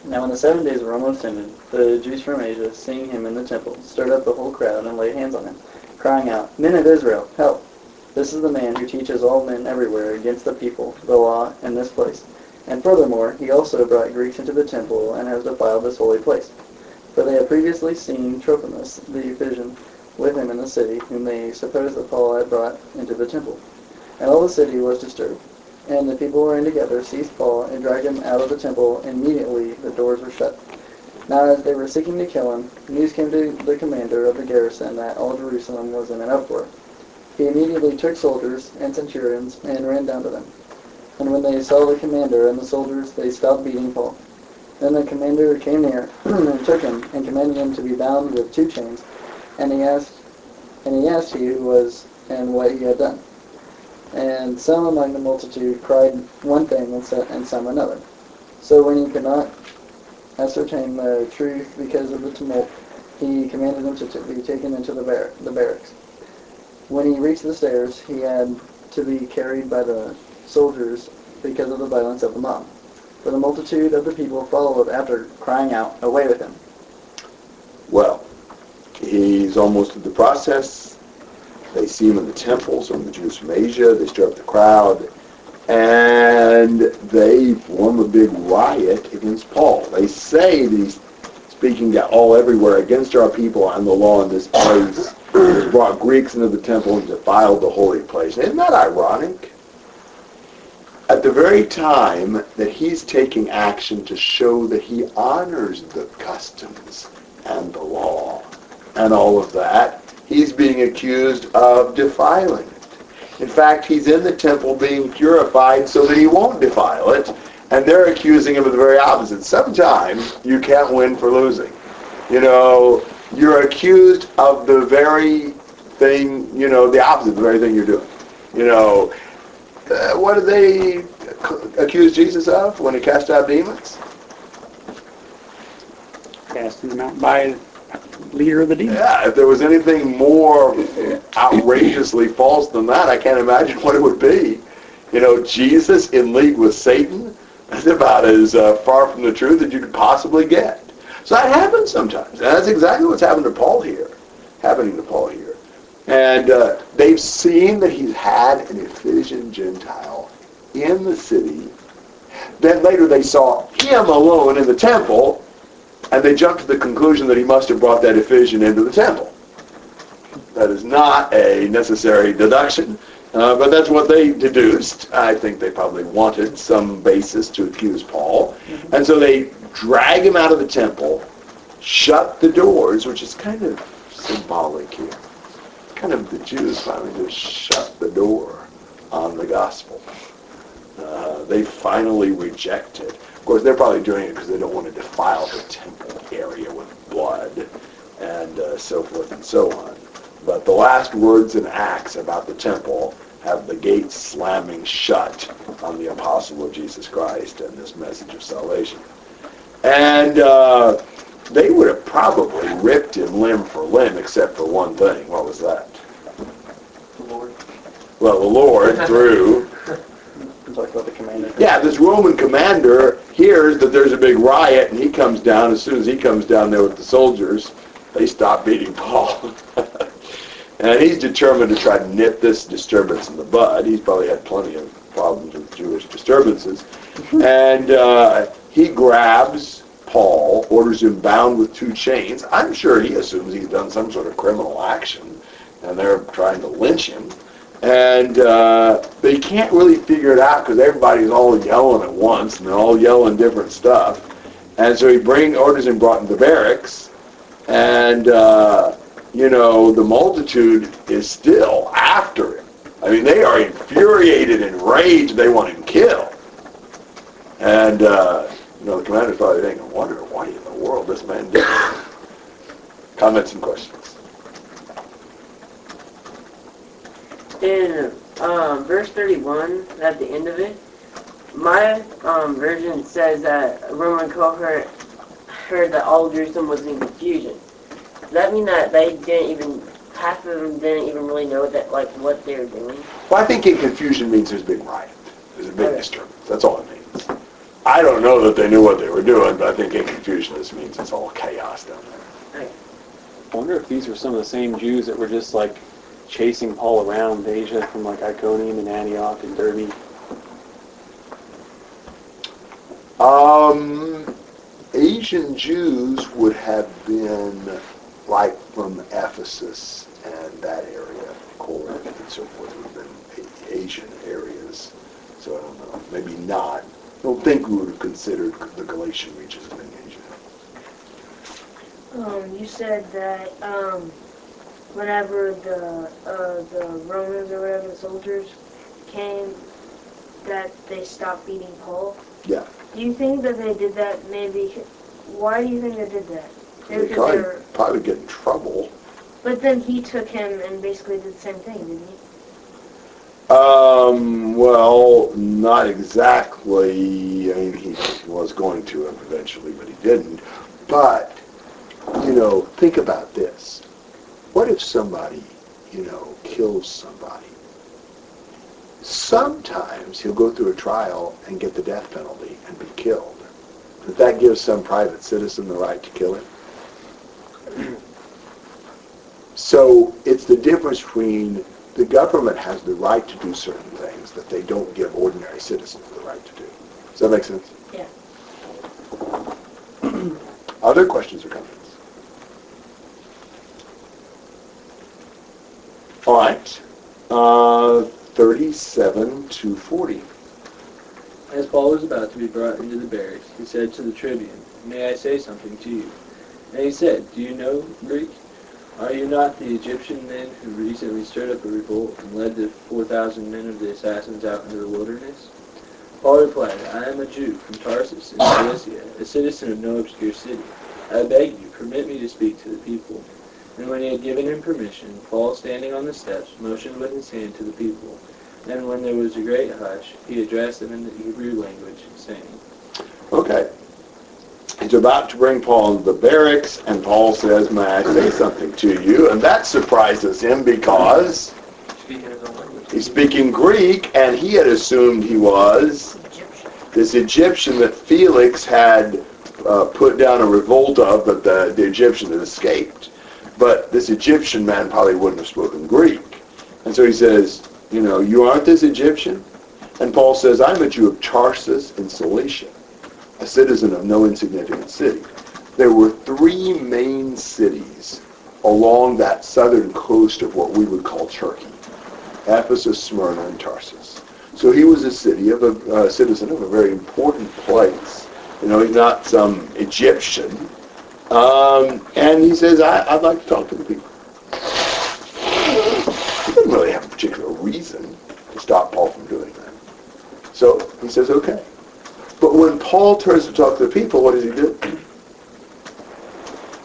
Now when the seven days were almost ended, the Jews from Asia, seeing him in the temple, stirred up the whole crowd and laid hands on him, crying out, Men of Israel, help! This is the man who teaches all men everywhere against the people, the law, and this place. And furthermore, he also brought Greeks into the temple and has defiled this holy place. For they had previously seen Trophimus the Ephesian with him in the city, whom they supposed that Paul had brought into the temple. And all the city was disturbed. And the people ran together, seized Paul, and dragged him out of the temple. Immediately the doors were shut. Now as they were seeking to kill him, news came to the commander of the garrison that all Jerusalem was in an uproar. He immediately took soldiers and centurions and ran down to them. And when they saw the commander and the soldiers, they stopped beating Paul. Then the commander came near and took him and commanded him to be bound with two chains. And he asked, and he asked he who was and what he had done. And some among the multitude cried one thing and, some another. So when he could not ascertain the truth because of the tumult, he commanded him to be taken into the, bar- the barracks. When he reached the stairs, he had to be carried by the soldiers because of the violence of the mob. For the multitude of the people followed after, crying out, Away with him! Well, he's almost through the process. They see him in the temple, some of the Jews from Asia. They stir up the crowd. And they form a big riot against Paul. They say that he's speaking to all everywhere against our people and the law in this place. He's brought Greeks into the temple and defiled the holy place. Isn't that ironic? At the very time that he's taking action to show that he honors the customs and the law and all of that, he's being accused of defiling it. In fact, he's in the temple being purified so that he won't defile it, and they're accusing him of the very opposite. Sometimes you can't win for losing. You know, you're accused of the very thing, you know, the opposite, the very thing you're doing. You know, uh, what did they accuse Jesus of when he cast out demons? Casting them out by leader of the demons. Yeah, if there was anything more outrageously false than that, I can't imagine what it would be. You know, Jesus in league with Satan, that's about as uh, far from the truth as you could possibly get. So that happens sometimes. And that's exactly what's happened to Paul here, happening to Paul here. And uh, they've seen that he's had an Ephesian Gentile in the city. Then later they saw him alone in the temple, and they jumped to the conclusion that he must have brought that Ephesian into the temple. That is not a necessary deduction, uh, but that's what they deduced. I think they probably wanted some basis to accuse Paul. And so they drag him out of the temple, shut the doors, which is kind of symbolic here. Of the Jews finally just shut the door on the gospel. Uh, they finally reject it. Of course, they're probably doing it because they don't want to defile the temple area with blood and uh, so forth and so on. But the last words in Acts about the temple have the gates slamming shut on the apostle of Jesus Christ and this message of salvation. And uh, they would have probably ripped him limb for limb except for one thing. What was that? Well, the Lord, through about the commander. Yeah, this Roman commander hears that there's a big riot, and he comes down. As soon as he comes down there with the soldiers, they stop beating Paul. and he's determined to try to nip this disturbance in the bud. He's probably had plenty of problems with Jewish disturbances. and uh, he grabs Paul, orders him bound with two chains. I'm sure he assumes he's done some sort of criminal action, and they're trying to lynch him. And uh, they can't really figure it out because everybody's all yelling at once and they're all yelling different stuff. And so he bring orders and brought into the barracks, and uh, you know the multitude is still after him. I mean, they are infuriated and raged. They want him killed. And uh, you know the commander's probably thinking, "Wonder what in the world this man did." Comments and questions. In um, verse 31, at the end of it, my um, version says that a Roman cohort heard that all of Jerusalem was in confusion. Does that mean that they didn't even, half of them didn't even really know that, like, what they were doing? Well, I think in confusion means there's a big riot. There's a big disturbance. That's all it means. I don't know that they knew what they were doing, but I think in confusion this means it's all chaos down there. I wonder if these were some of the same Jews that were just like chasing Paul around Asia from like Iconium and Antioch and Derbe. Um, Asian Jews would have been like from Ephesus and that area, Corinth and so forth, would have been A- Asian areas. So I don't know, maybe not. I don't think we would have considered the Galatian region as being Asian. Um, you said that um, whenever the uh, the Romans or whatever the soldiers came, that they stopped beating Paul. Yeah. Do you think that they did that? Maybe. Why do you think they did that? They because they probably, were. probably get in trouble. But then he took him and basically did the same thing, didn't he? Um, well, not exactly. I mean, he was going to eventually, but he didn't. But, you know, think about this. What if somebody, you know, kills somebody? Sometimes he'll go through a trial and get the death penalty and be killed. But that gives some private citizen the right to kill him. So it's the difference between the government has the right to do certain things that they don't give ordinary citizens the right to do. Does that make sense? Yeah. Other questions are comments? All right. Uh, 37 to 40. As Paul was about to be brought into the barracks, he said to the tribune, May I say something to you? And he said, Do you know Greek? Are you not the Egyptian men who recently stirred up a revolt and led the 4,000 men of the assassins out into the wilderness? Paul replied, I am a Jew from Tarsus in Cilicia, a citizen of no obscure city. I beg you, permit me to speak to the people. And when he had given him permission, Paul, standing on the steps, motioned with his hand to the people. And when there was a great hush, he addressed them in the Hebrew language, saying, Okay. He's about to bring Paul into the barracks, and Paul says, May I say something to you? And that surprises him because he's speaking Greek, and he had assumed he was this Egyptian that Felix had uh, put down a revolt of, but the, the Egyptian had escaped. But this Egyptian man probably wouldn't have spoken Greek. And so he says, you know, you aren't this Egyptian? And Paul says, I'm a Jew of Tarsus in Cilicia, a citizen of no insignificant city. There were three main cities along that southern coast of what we would call Turkey. Ephesus, Smyrna, and Tarsus. So he was a city of a citizen of a very important place. You know, he's not some Egyptian. Um, and he says, I, I'd like to talk to the people. He didn't really have a particular reason to stop Paul from doing that. So he says, okay. But when Paul turns to talk to the people, what does he do?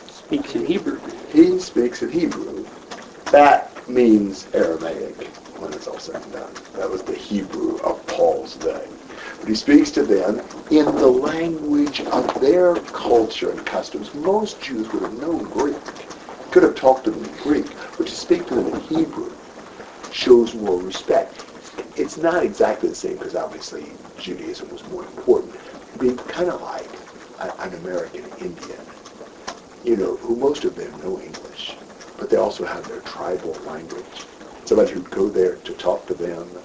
Speaks in Hebrew. He speaks in Hebrew. That means Aramaic when it's all said and done. That was the Hebrew of Paul's day. But he speaks to them in the language of their culture and customs. Most Jews would have known Greek. Could have talked to them in Greek, but to speak to them in Hebrew shows more respect. It's not exactly the same because obviously Judaism was more important. It'd be kind of like an American Indian, you know, who most of them know English, but they also have their tribal language. Somebody who'd go there to talk to them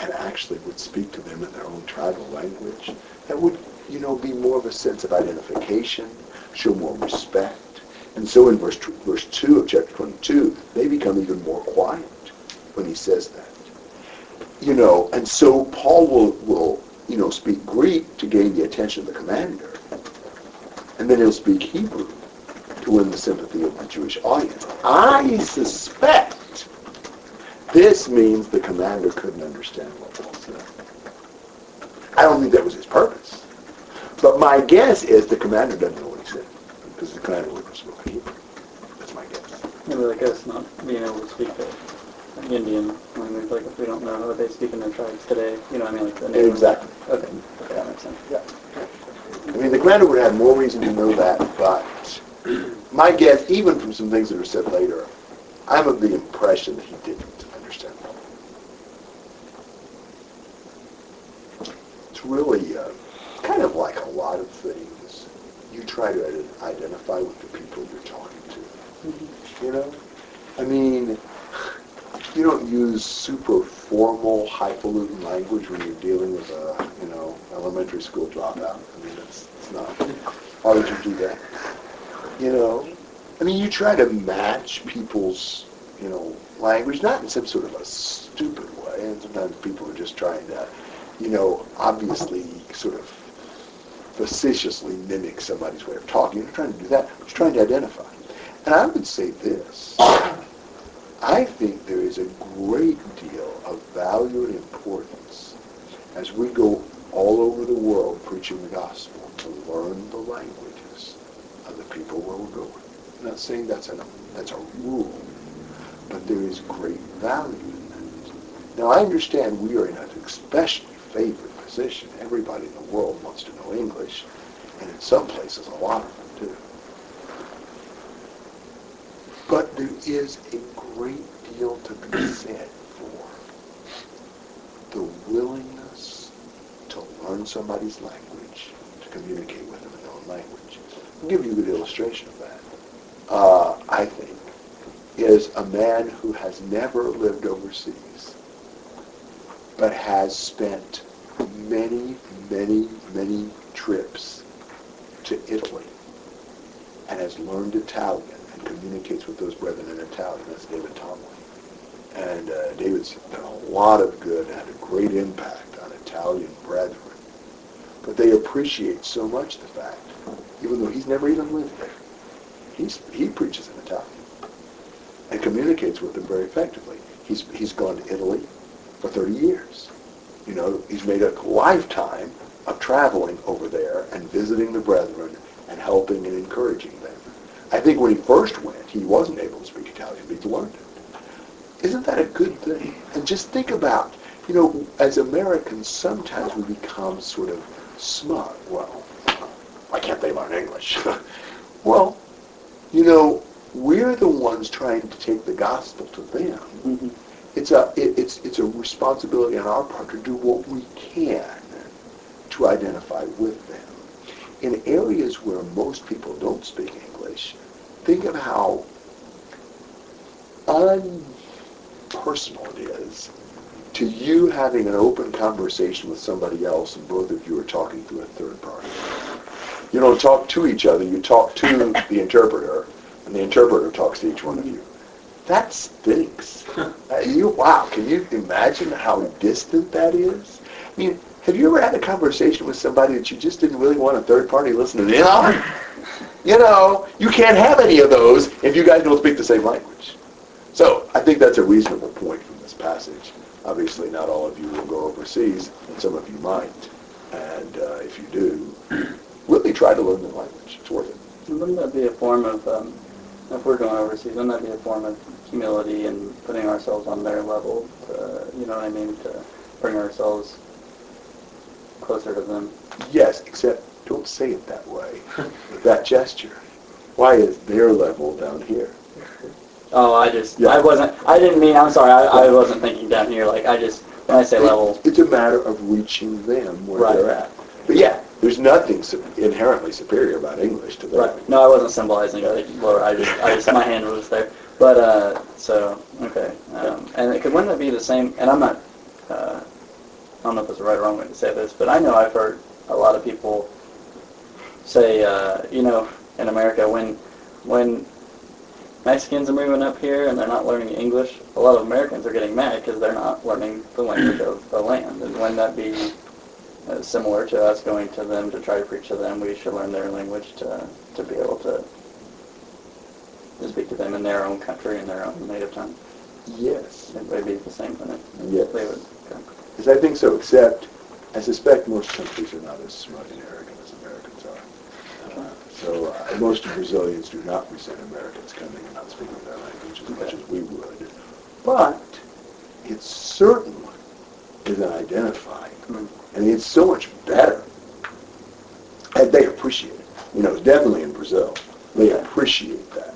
and actually would speak to them in their own tribal language. That would, you know, be more of a sense of identification, show more respect. And so in verse, verse 2 of chapter 22, they become even more quiet when he says that. you know, and so Paul will, will, you know, speak Greek to gain the attention of the commander. And then he'll speak Hebrew to win the sympathy of the Jewish audience. I suspect this means the commander couldn't understand what Paul said. I don't think that was his purpose. But my guess is the commander doesn't know what he said because the commander would have spoken Hebrew. That's my guess. Maybe like us not being able to speak the Indian language, like if we don't know what they speak in their tribes today, you know, what I mean, like the native. Exactly. Okay, okay, that makes sense. Yeah. I mean, the commander would have more reason to know that, but my guess, even from some things that are said later, I'm of the impression that he didn't understand. It's really uh, kind of like a lot of things. You try to ident- identify with the people you're talking to. Mm-hmm. You know? I mean, you don't use super formal, highfalutin language when you're dealing with a, you know, elementary school dropout. I mean, it's, it's not. Why would you do that? You know? I mean, you try to match people's, you know, language, not in some sort of a stupid way, and sometimes people are just trying to, you know, obviously sort of facetiously mimic somebody's way of talking. You're not trying to do that. You're trying to identify. And I would say this. I think there is a great deal of value and importance as we go all over the world preaching the gospel to learn the languages of the people where we're going. I'm not saying that's a, that's a rule, but there is great value in that. Now I understand we are in an especially favored position. Everybody in the world wants to know English, and in some places a lot of them do. But there is a great deal to be said for the willingness to learn somebody's language, to communicate with them in their own language. I'll give you a good illustration of that. Uh, I think, is a man who has never lived overseas, but has spent many, many, many trips to Italy and has learned Italian and communicates with those brethren in Italian. That's David Tomlin. And uh, David's done a lot of good and had a great impact on Italian brethren. But they appreciate so much the fact, even though he's never even lived there, he's, he preaches in Italian and communicates with them very effectively. He's, he's gone to Italy for 30 years. You know, he's made a lifetime of traveling over there and visiting the brethren and helping and encouraging them. I think when he first went, he wasn't able to speak Italian, but he learned it. Isn't that a good thing? And just think about, you know, as Americans, sometimes we become sort of smug. Well, why can't they learn English? well, you know, we're the ones trying to take the gospel to them. Mhm. It's a it, it's it's a responsibility on our part to do what we can to identify with them. In areas where most people don't speak English, think of how unpersonal it is to you having an open conversation with somebody else and both of you are talking through a third party. You don't talk to each other, you talk to the interpreter, and the interpreter talks to each one of you. That stinks. Uh, you, wow, can you imagine how distant that is? I mean, have you ever had a conversation with somebody that you just didn't really want a third party listening in on? You know, you can't have any of those if you guys don't speak the same language. So I think that's a reasonable point from this passage. Obviously, not all of you will go overseas, and some of you might. And uh, if you do, really try to learn the language. It's worth it. Wouldn't that be a form of, um, if we're going overseas, wouldn't that be a form of humility and putting ourselves on their level, to, you know what I mean, to bring ourselves closer to them? Yes, except don't say it that way, that gesture. Why is their level down here? Oh, I just, Yeah. I wasn't, I didn't mean, I'm sorry, I, I wasn't thinking down here, like, I just, when I say level, It's a matter of reaching them where Right. they're at. But yeah, there's nothing su- inherently superior about English to them. right, no, I wasn't symbolizing like lower, I just, I just, my hand was there. But, uh, so, okay, um, and it could, wouldn't it be the same, and I'm not, uh, I don't know if it's the right or wrong way to say this, but I know I've heard a lot of people say, uh, you know, in America, when, when Mexicans are moving up here and they're not learning English, a lot of Americans are getting mad because they're not learning the language of the land. And wouldn't that be uh, similar to us going to them to try to preach to them? We should learn their language to, to be able to, to speak to them in their own country, in their own native tongue. Yes. It would be the same thing. Yes. They would, okay. Because I think so, except I suspect most countries are not as smart and arrogant as Americans are. Uh, so uh, most Brazilians do not resent Americans coming and not speaking their language as much as we would. But it certainly is an identifying. Hmm. I mean, it's so much better. And they appreciate it. You know, definitely in Brazil, they appreciate that.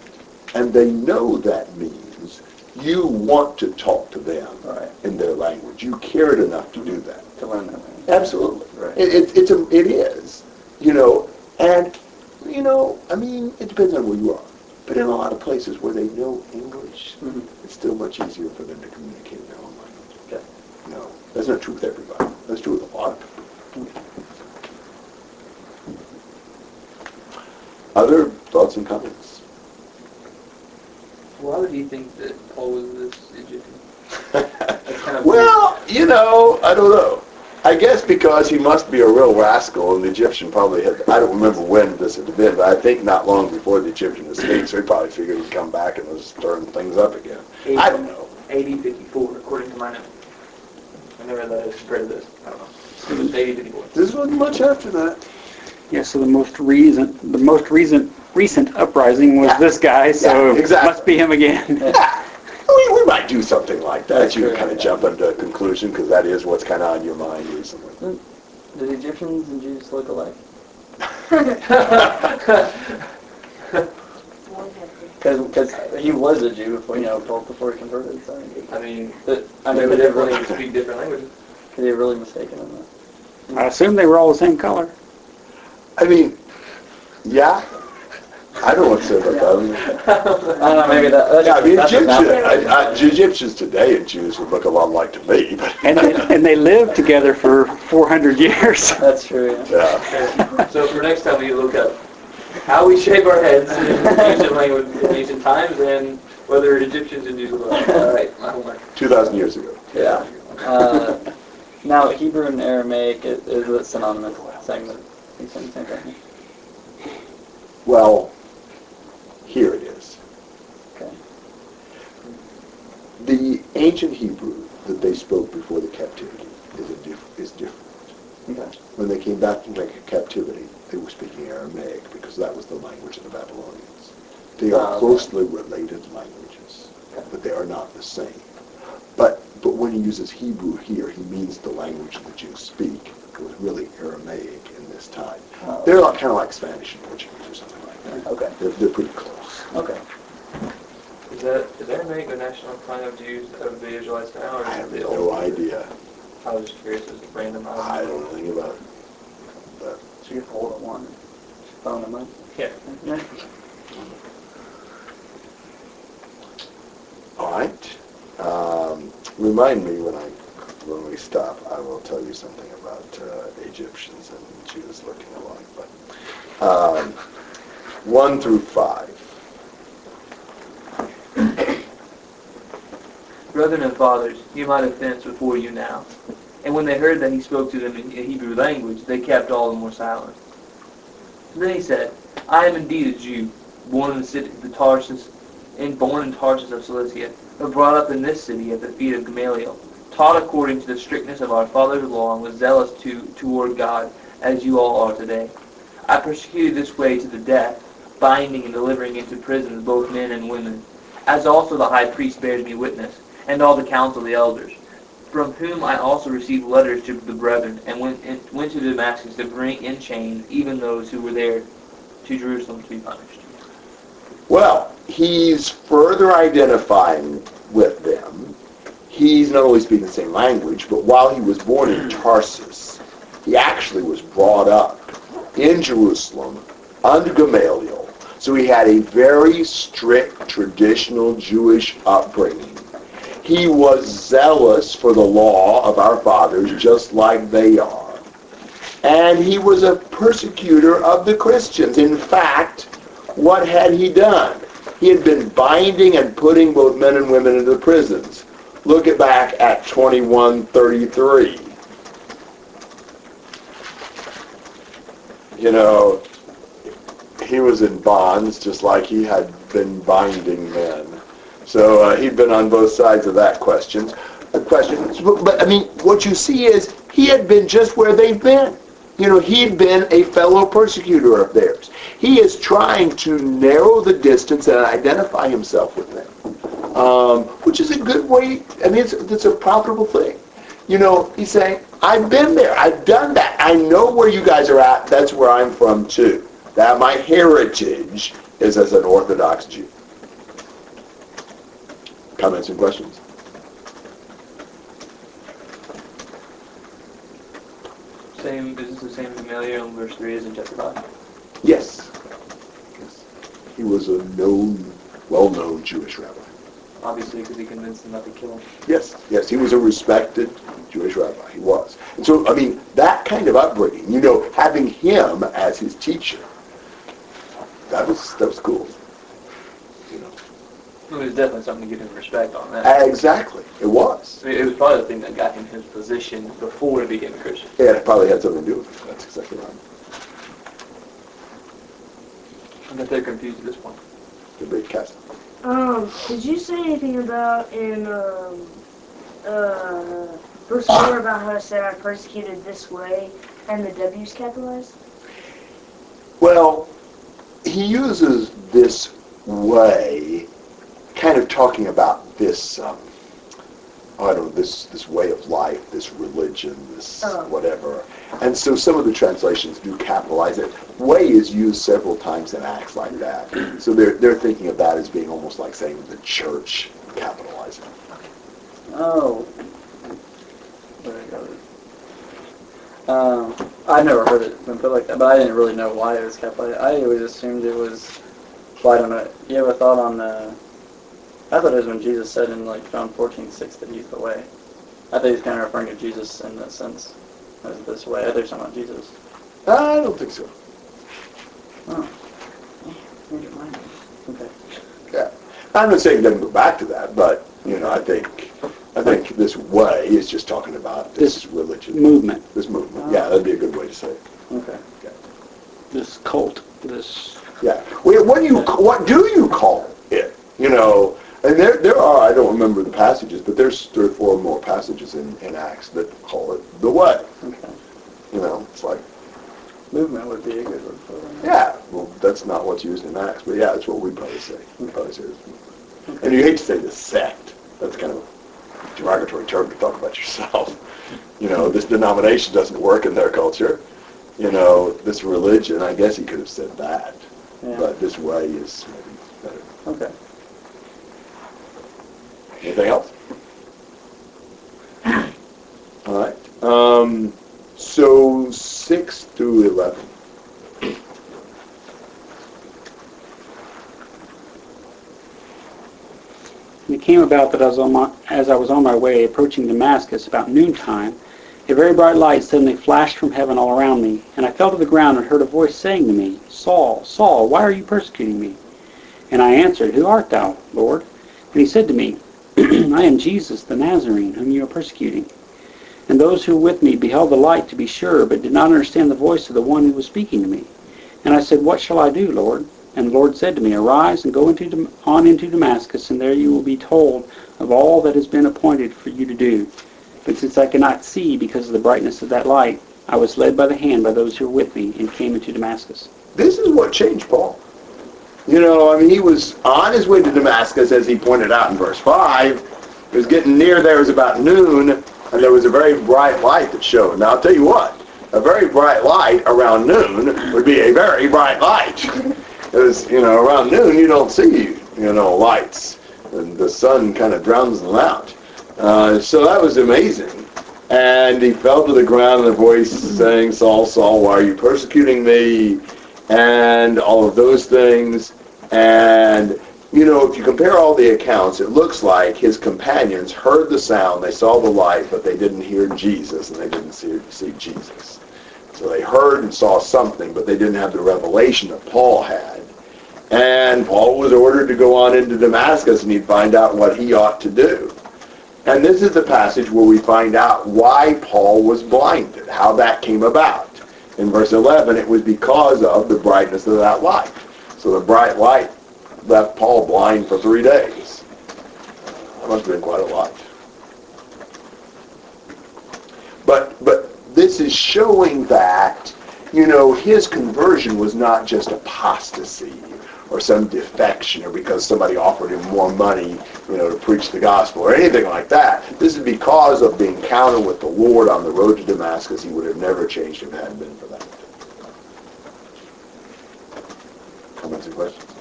And they know that means you want to talk to them Right. in their language. You cared enough to do that. To learn their language. Absolutely. Right. It, it, it's a, it is, you know, and, you know, I mean, it depends on where you are. But in a lot of places where they know English, Mhm. it's still much easier for them to communicate in their own language. Yeah. No, that's not true with everybody. That's true with a lot of people. Other thoughts and comments? Why would you think that Paul was this Egyptian? kind of well, you know, I don't know. I guess because he must be a real rascal, and the Egyptian probably had, I don't remember when this had been, but I think not long before the Egyptian escaped, so he probably figured he'd come back and was stirring things up again. I don't know. AD 54, according to my notes. I never read that spread this. I don't know. It was AD 54. This wasn't much after that. Yeah, so the most recent, the most recent, recent uprising was Yeah. this guy, so Yeah, exactly. must be him again. Yeah. We, we might do something like that. That's You true, kind of yeah. jump into a conclusion because that is what's kind of on your mind recently. Did Egyptians and Jews look alike? Because he was a Jew before, you know, both before he converted. So I mean, but, I mean, maybe could they they really, really speak different languages. could they really mistaken in that? I assume they were all the same color. I mean, yeah. I don't want to say about that. I don't know, maybe that. that Yeah, I mean, that's Egyptians, enough. I, I, Egyptians today and Jews would look a lot like to me, but. And they, and they lived together for 400 years. That's true. Yeah. Yeah. Okay. So for next time, we look up how we shave our heads in ancient language, in ancient times, and whether Egyptians and Jews were alike. All right, my homework. 2,000 years ago. Yeah. Uh, now, Hebrew and Aramaic is, is it synonymous? Saying same same thing. Well, here it is. Okay. The ancient Hebrew that they spoke before the captivity is, a diff- is different. Okay. When they came back from captivity, they were speaking Aramaic because that was the language of the Babylonians. They Ah, are okay. closely related languages, Okay. but they are not the same. But but when he uses Hebrew here, he means the language the Jews speak. It was really Aramaic in this time. Oh, They're like, kind of like Spanish and Portuguese or something like that. Okay. They're, they're pretty close. Okay. Is that is Aramaic a national tongue of Jews of the Israelites now, or I have it the no old? idea. I was just curious. It was random. I don't know anything about it. But So you hold it one. Phone them up. Yeah. Yeah. All right. Um, remind me when I when we stop. I will tell you something about uh, Egyptians and Jews looking alike. But um, one through five. Brethren and fathers, might have fenced before you now. And when they heard that he spoke to them in Hebrew language, they kept all the more silent. Then he said, I am indeed a Jew, born in the city of Tarsus, and born in Tarsus of Cilicia, but brought up in this city at the feet of Gamaliel, taught according to the strictness of our father's law, and was zealous to toward God, as you all are today. I persecuted this way to the death, binding and delivering into prisons both men and women, as also the high priest bears me witness, and all the council of the elders, from whom I also received letters to the brethren, and went, in, went to Damascus to bring in chains even those who were there to Jerusalem to be punished. Well, he's further identifying with them. He's not only speaking the same language, but while he was born in hmm. Tarsus, he actually was brought up in Jerusalem under Gamaliel. So he had a very strict traditional Jewish upbringing. He was zealous for the law of our fathers just like they are. And he was a persecutor of the Christians. In fact, what had he done? He had been binding and putting both men and women into the prisons. Look at back at 2133. You know, he was in bonds just like he had been binding men. So uh, he'd been on both sides of that question. Question, but, but I mean, what you see is he had been just where they've been. You know, he'd been a fellow persecutor of theirs. He is trying to narrow the distance and identify himself with them, um, which is a good way. I mean, it's, it's a profitable thing. You know, he's saying, I've been there. I've done that. I know where you guys are at. That's where I'm from too. That my heritage is as an Orthodox Jew. Comments and questions? Same, is this the same Gamaliel in verse 3 as in chapter 5? Yes. yes. He was a known, well-known Jewish rabbi. Obviously, because he convinced them not to kill him. Yes, yes, he was a respected Jewish rabbi. He was. And so, I mean, that kind of upbringing, you know, having him as his teacher, that was that was cool. You. It was definitely something to give him respect on that. Exactly, it was. I mean, it was probably the thing that got him his position before he became a Christian. Yeah, it probably had something to do with it. That's exactly right. I bet they're confused at this point. The big cast. Um, did you say anything about in um, uh, verse four about how it said I persecuted this way and the W's capitalized? Well, he uses this way, kind of talking about this. Um, I don't know this this way of life, this religion, this Oh. whatever. And so some of the translations do capitalize it. Way is used several times in Acts like that. So they're they're thinking of that as being almost like saying the church capitalizing. Oh. Where I got it. Um, I never heard it been put like that, but I didn't really know why it was capitalized. I always assumed it was. Well, I don't know. You ever thought on the? I thought it was when Jesus said in like John 14:6 that he's the way. I think he's kind of referring to Jesus in that sense, as this way. I think he's talking about Jesus. I don't think so. Oh. Read your mind. Okay. Yeah. I'm not saying it doesn't go back to that, but you know, I think I think this way is just talking about this, religion, Movement, this movement. Oh. Yeah, that'd be a good way to say it. Okay. this cult, this Yeah. What do you what do you call it? You know, and there there are I don't remember the passages, but there's three or four more passages in, in Acts that call it the way. Okay. You know, it's like Movement would be a good word for it. yeah. Well, that's not what's used in Acts, but yeah, that's what we probably say. We probably say movement. And you hate to say the sect. That's kind of a derogatory term to talk about yourself. You know, this denomination doesn't work in their culture. You know, this religion, I guess he could have said that. Yeah. But this way is maybe better. Okay. Anything else? All right. Um, so six through eleven. It came about that as, my, as I was on my way approaching Damascus about noontime, a very bright light suddenly flashed from heaven all around me, and I fell to the ground and heard a voice saying to me, Saul, Saul, why are you persecuting me? And I answered, Who art thou, Lord? And he said to me, I am Jesus the Nazarene, whom you are persecuting. And those who were with me beheld the light to be sure, but did not understand the voice of the one who was speaking to me. And I said, What shall I do, Lord? And the Lord said to me, Arise and go into on into Damascus, and there you will be told of all that has been appointed for you to do. But since I could not see because of the brightness of that light, I was led by the hand by those who were with me, and came into Damascus. This is what changed Paul. You know, I mean, he was on his way to Damascus, as he pointed out in verse 5. He was getting near there. It was about noon, and there was a very bright light that showed. Now, I'll tell you what, a very bright light around noon would be a very bright light. Because, you know, around noon you don't see, you know, lights. And the sun kind of drowns them out. Uh, so that was amazing. And he fell to the ground and a voice saying, Saul, Saul, why are you persecuting me? And all of those things. And, you know, if you compare all the accounts, it looks like his companions heard the sound, they saw the light, but they didn't hear Jesus and they didn't see, see Jesus. So they heard and saw something, but they didn't have the revelation that Paul had. And Paul was ordered to go on into Damascus and he'd find out what he ought to do. And this is the passage where we find out why Paul was blinded, how that came about. In verse 11, it was because of the brightness of that light. So the bright light left Paul blind for three days. That must have been quite a lot. But, but this is showing that, you know, his conversion was not just apostasy or some defection or because somebody offered him more money, you know, to preach the gospel or anything like that. This is because of the encounter with the Lord on the road to Damascus. He would have never changed if it hadn't been for that. Comments and questions?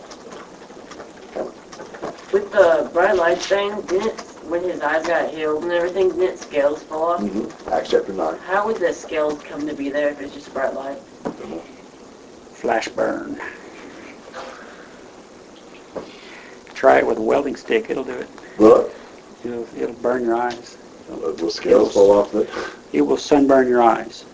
With the bright light thing, didn't when his eyes got healed and everything, didn't scales fall off? Mm-hmm. Acts chapter 9. How would the scales come to be there if it's just bright light? Flash burn. Try it with a welding stick. It'll do it. Look, It'll, it'll burn your eyes. will scales fall off the... It will sunburn your eyes.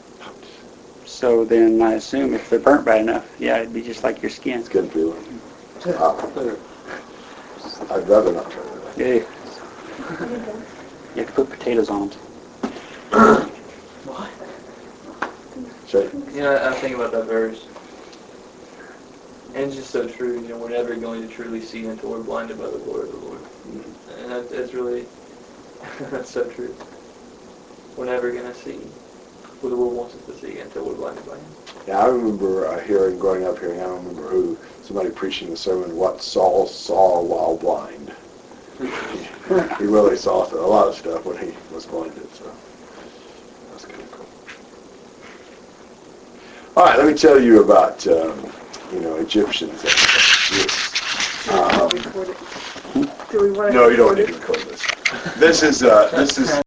So then I assume if they're burnt bad enough, yeah, it'd be just like your skin. Skin feeling. Wow. I'd rather not try that. Yeah. You have to put potatoes on them. Shay? You know, I think about that verse. And it's just so true, you know, we're never going to truly see until we're blinded by the glory of the Lord. Mm-hmm. And that, that's really, that's so true. We're never going to see what the Lord wants us to see until we're blinded by Him. Yeah, I remember uh, hearing, growing up hearing, I don't remember who, somebody preaching the sermon, what Saul saw while blind. he really saw a lot of stuff when he was blinded, so that's kind of cool. All right, let me tell you about, um, you know, Egyptians. Um, Do we want to? no, you don't need to record this. This is, uh, this is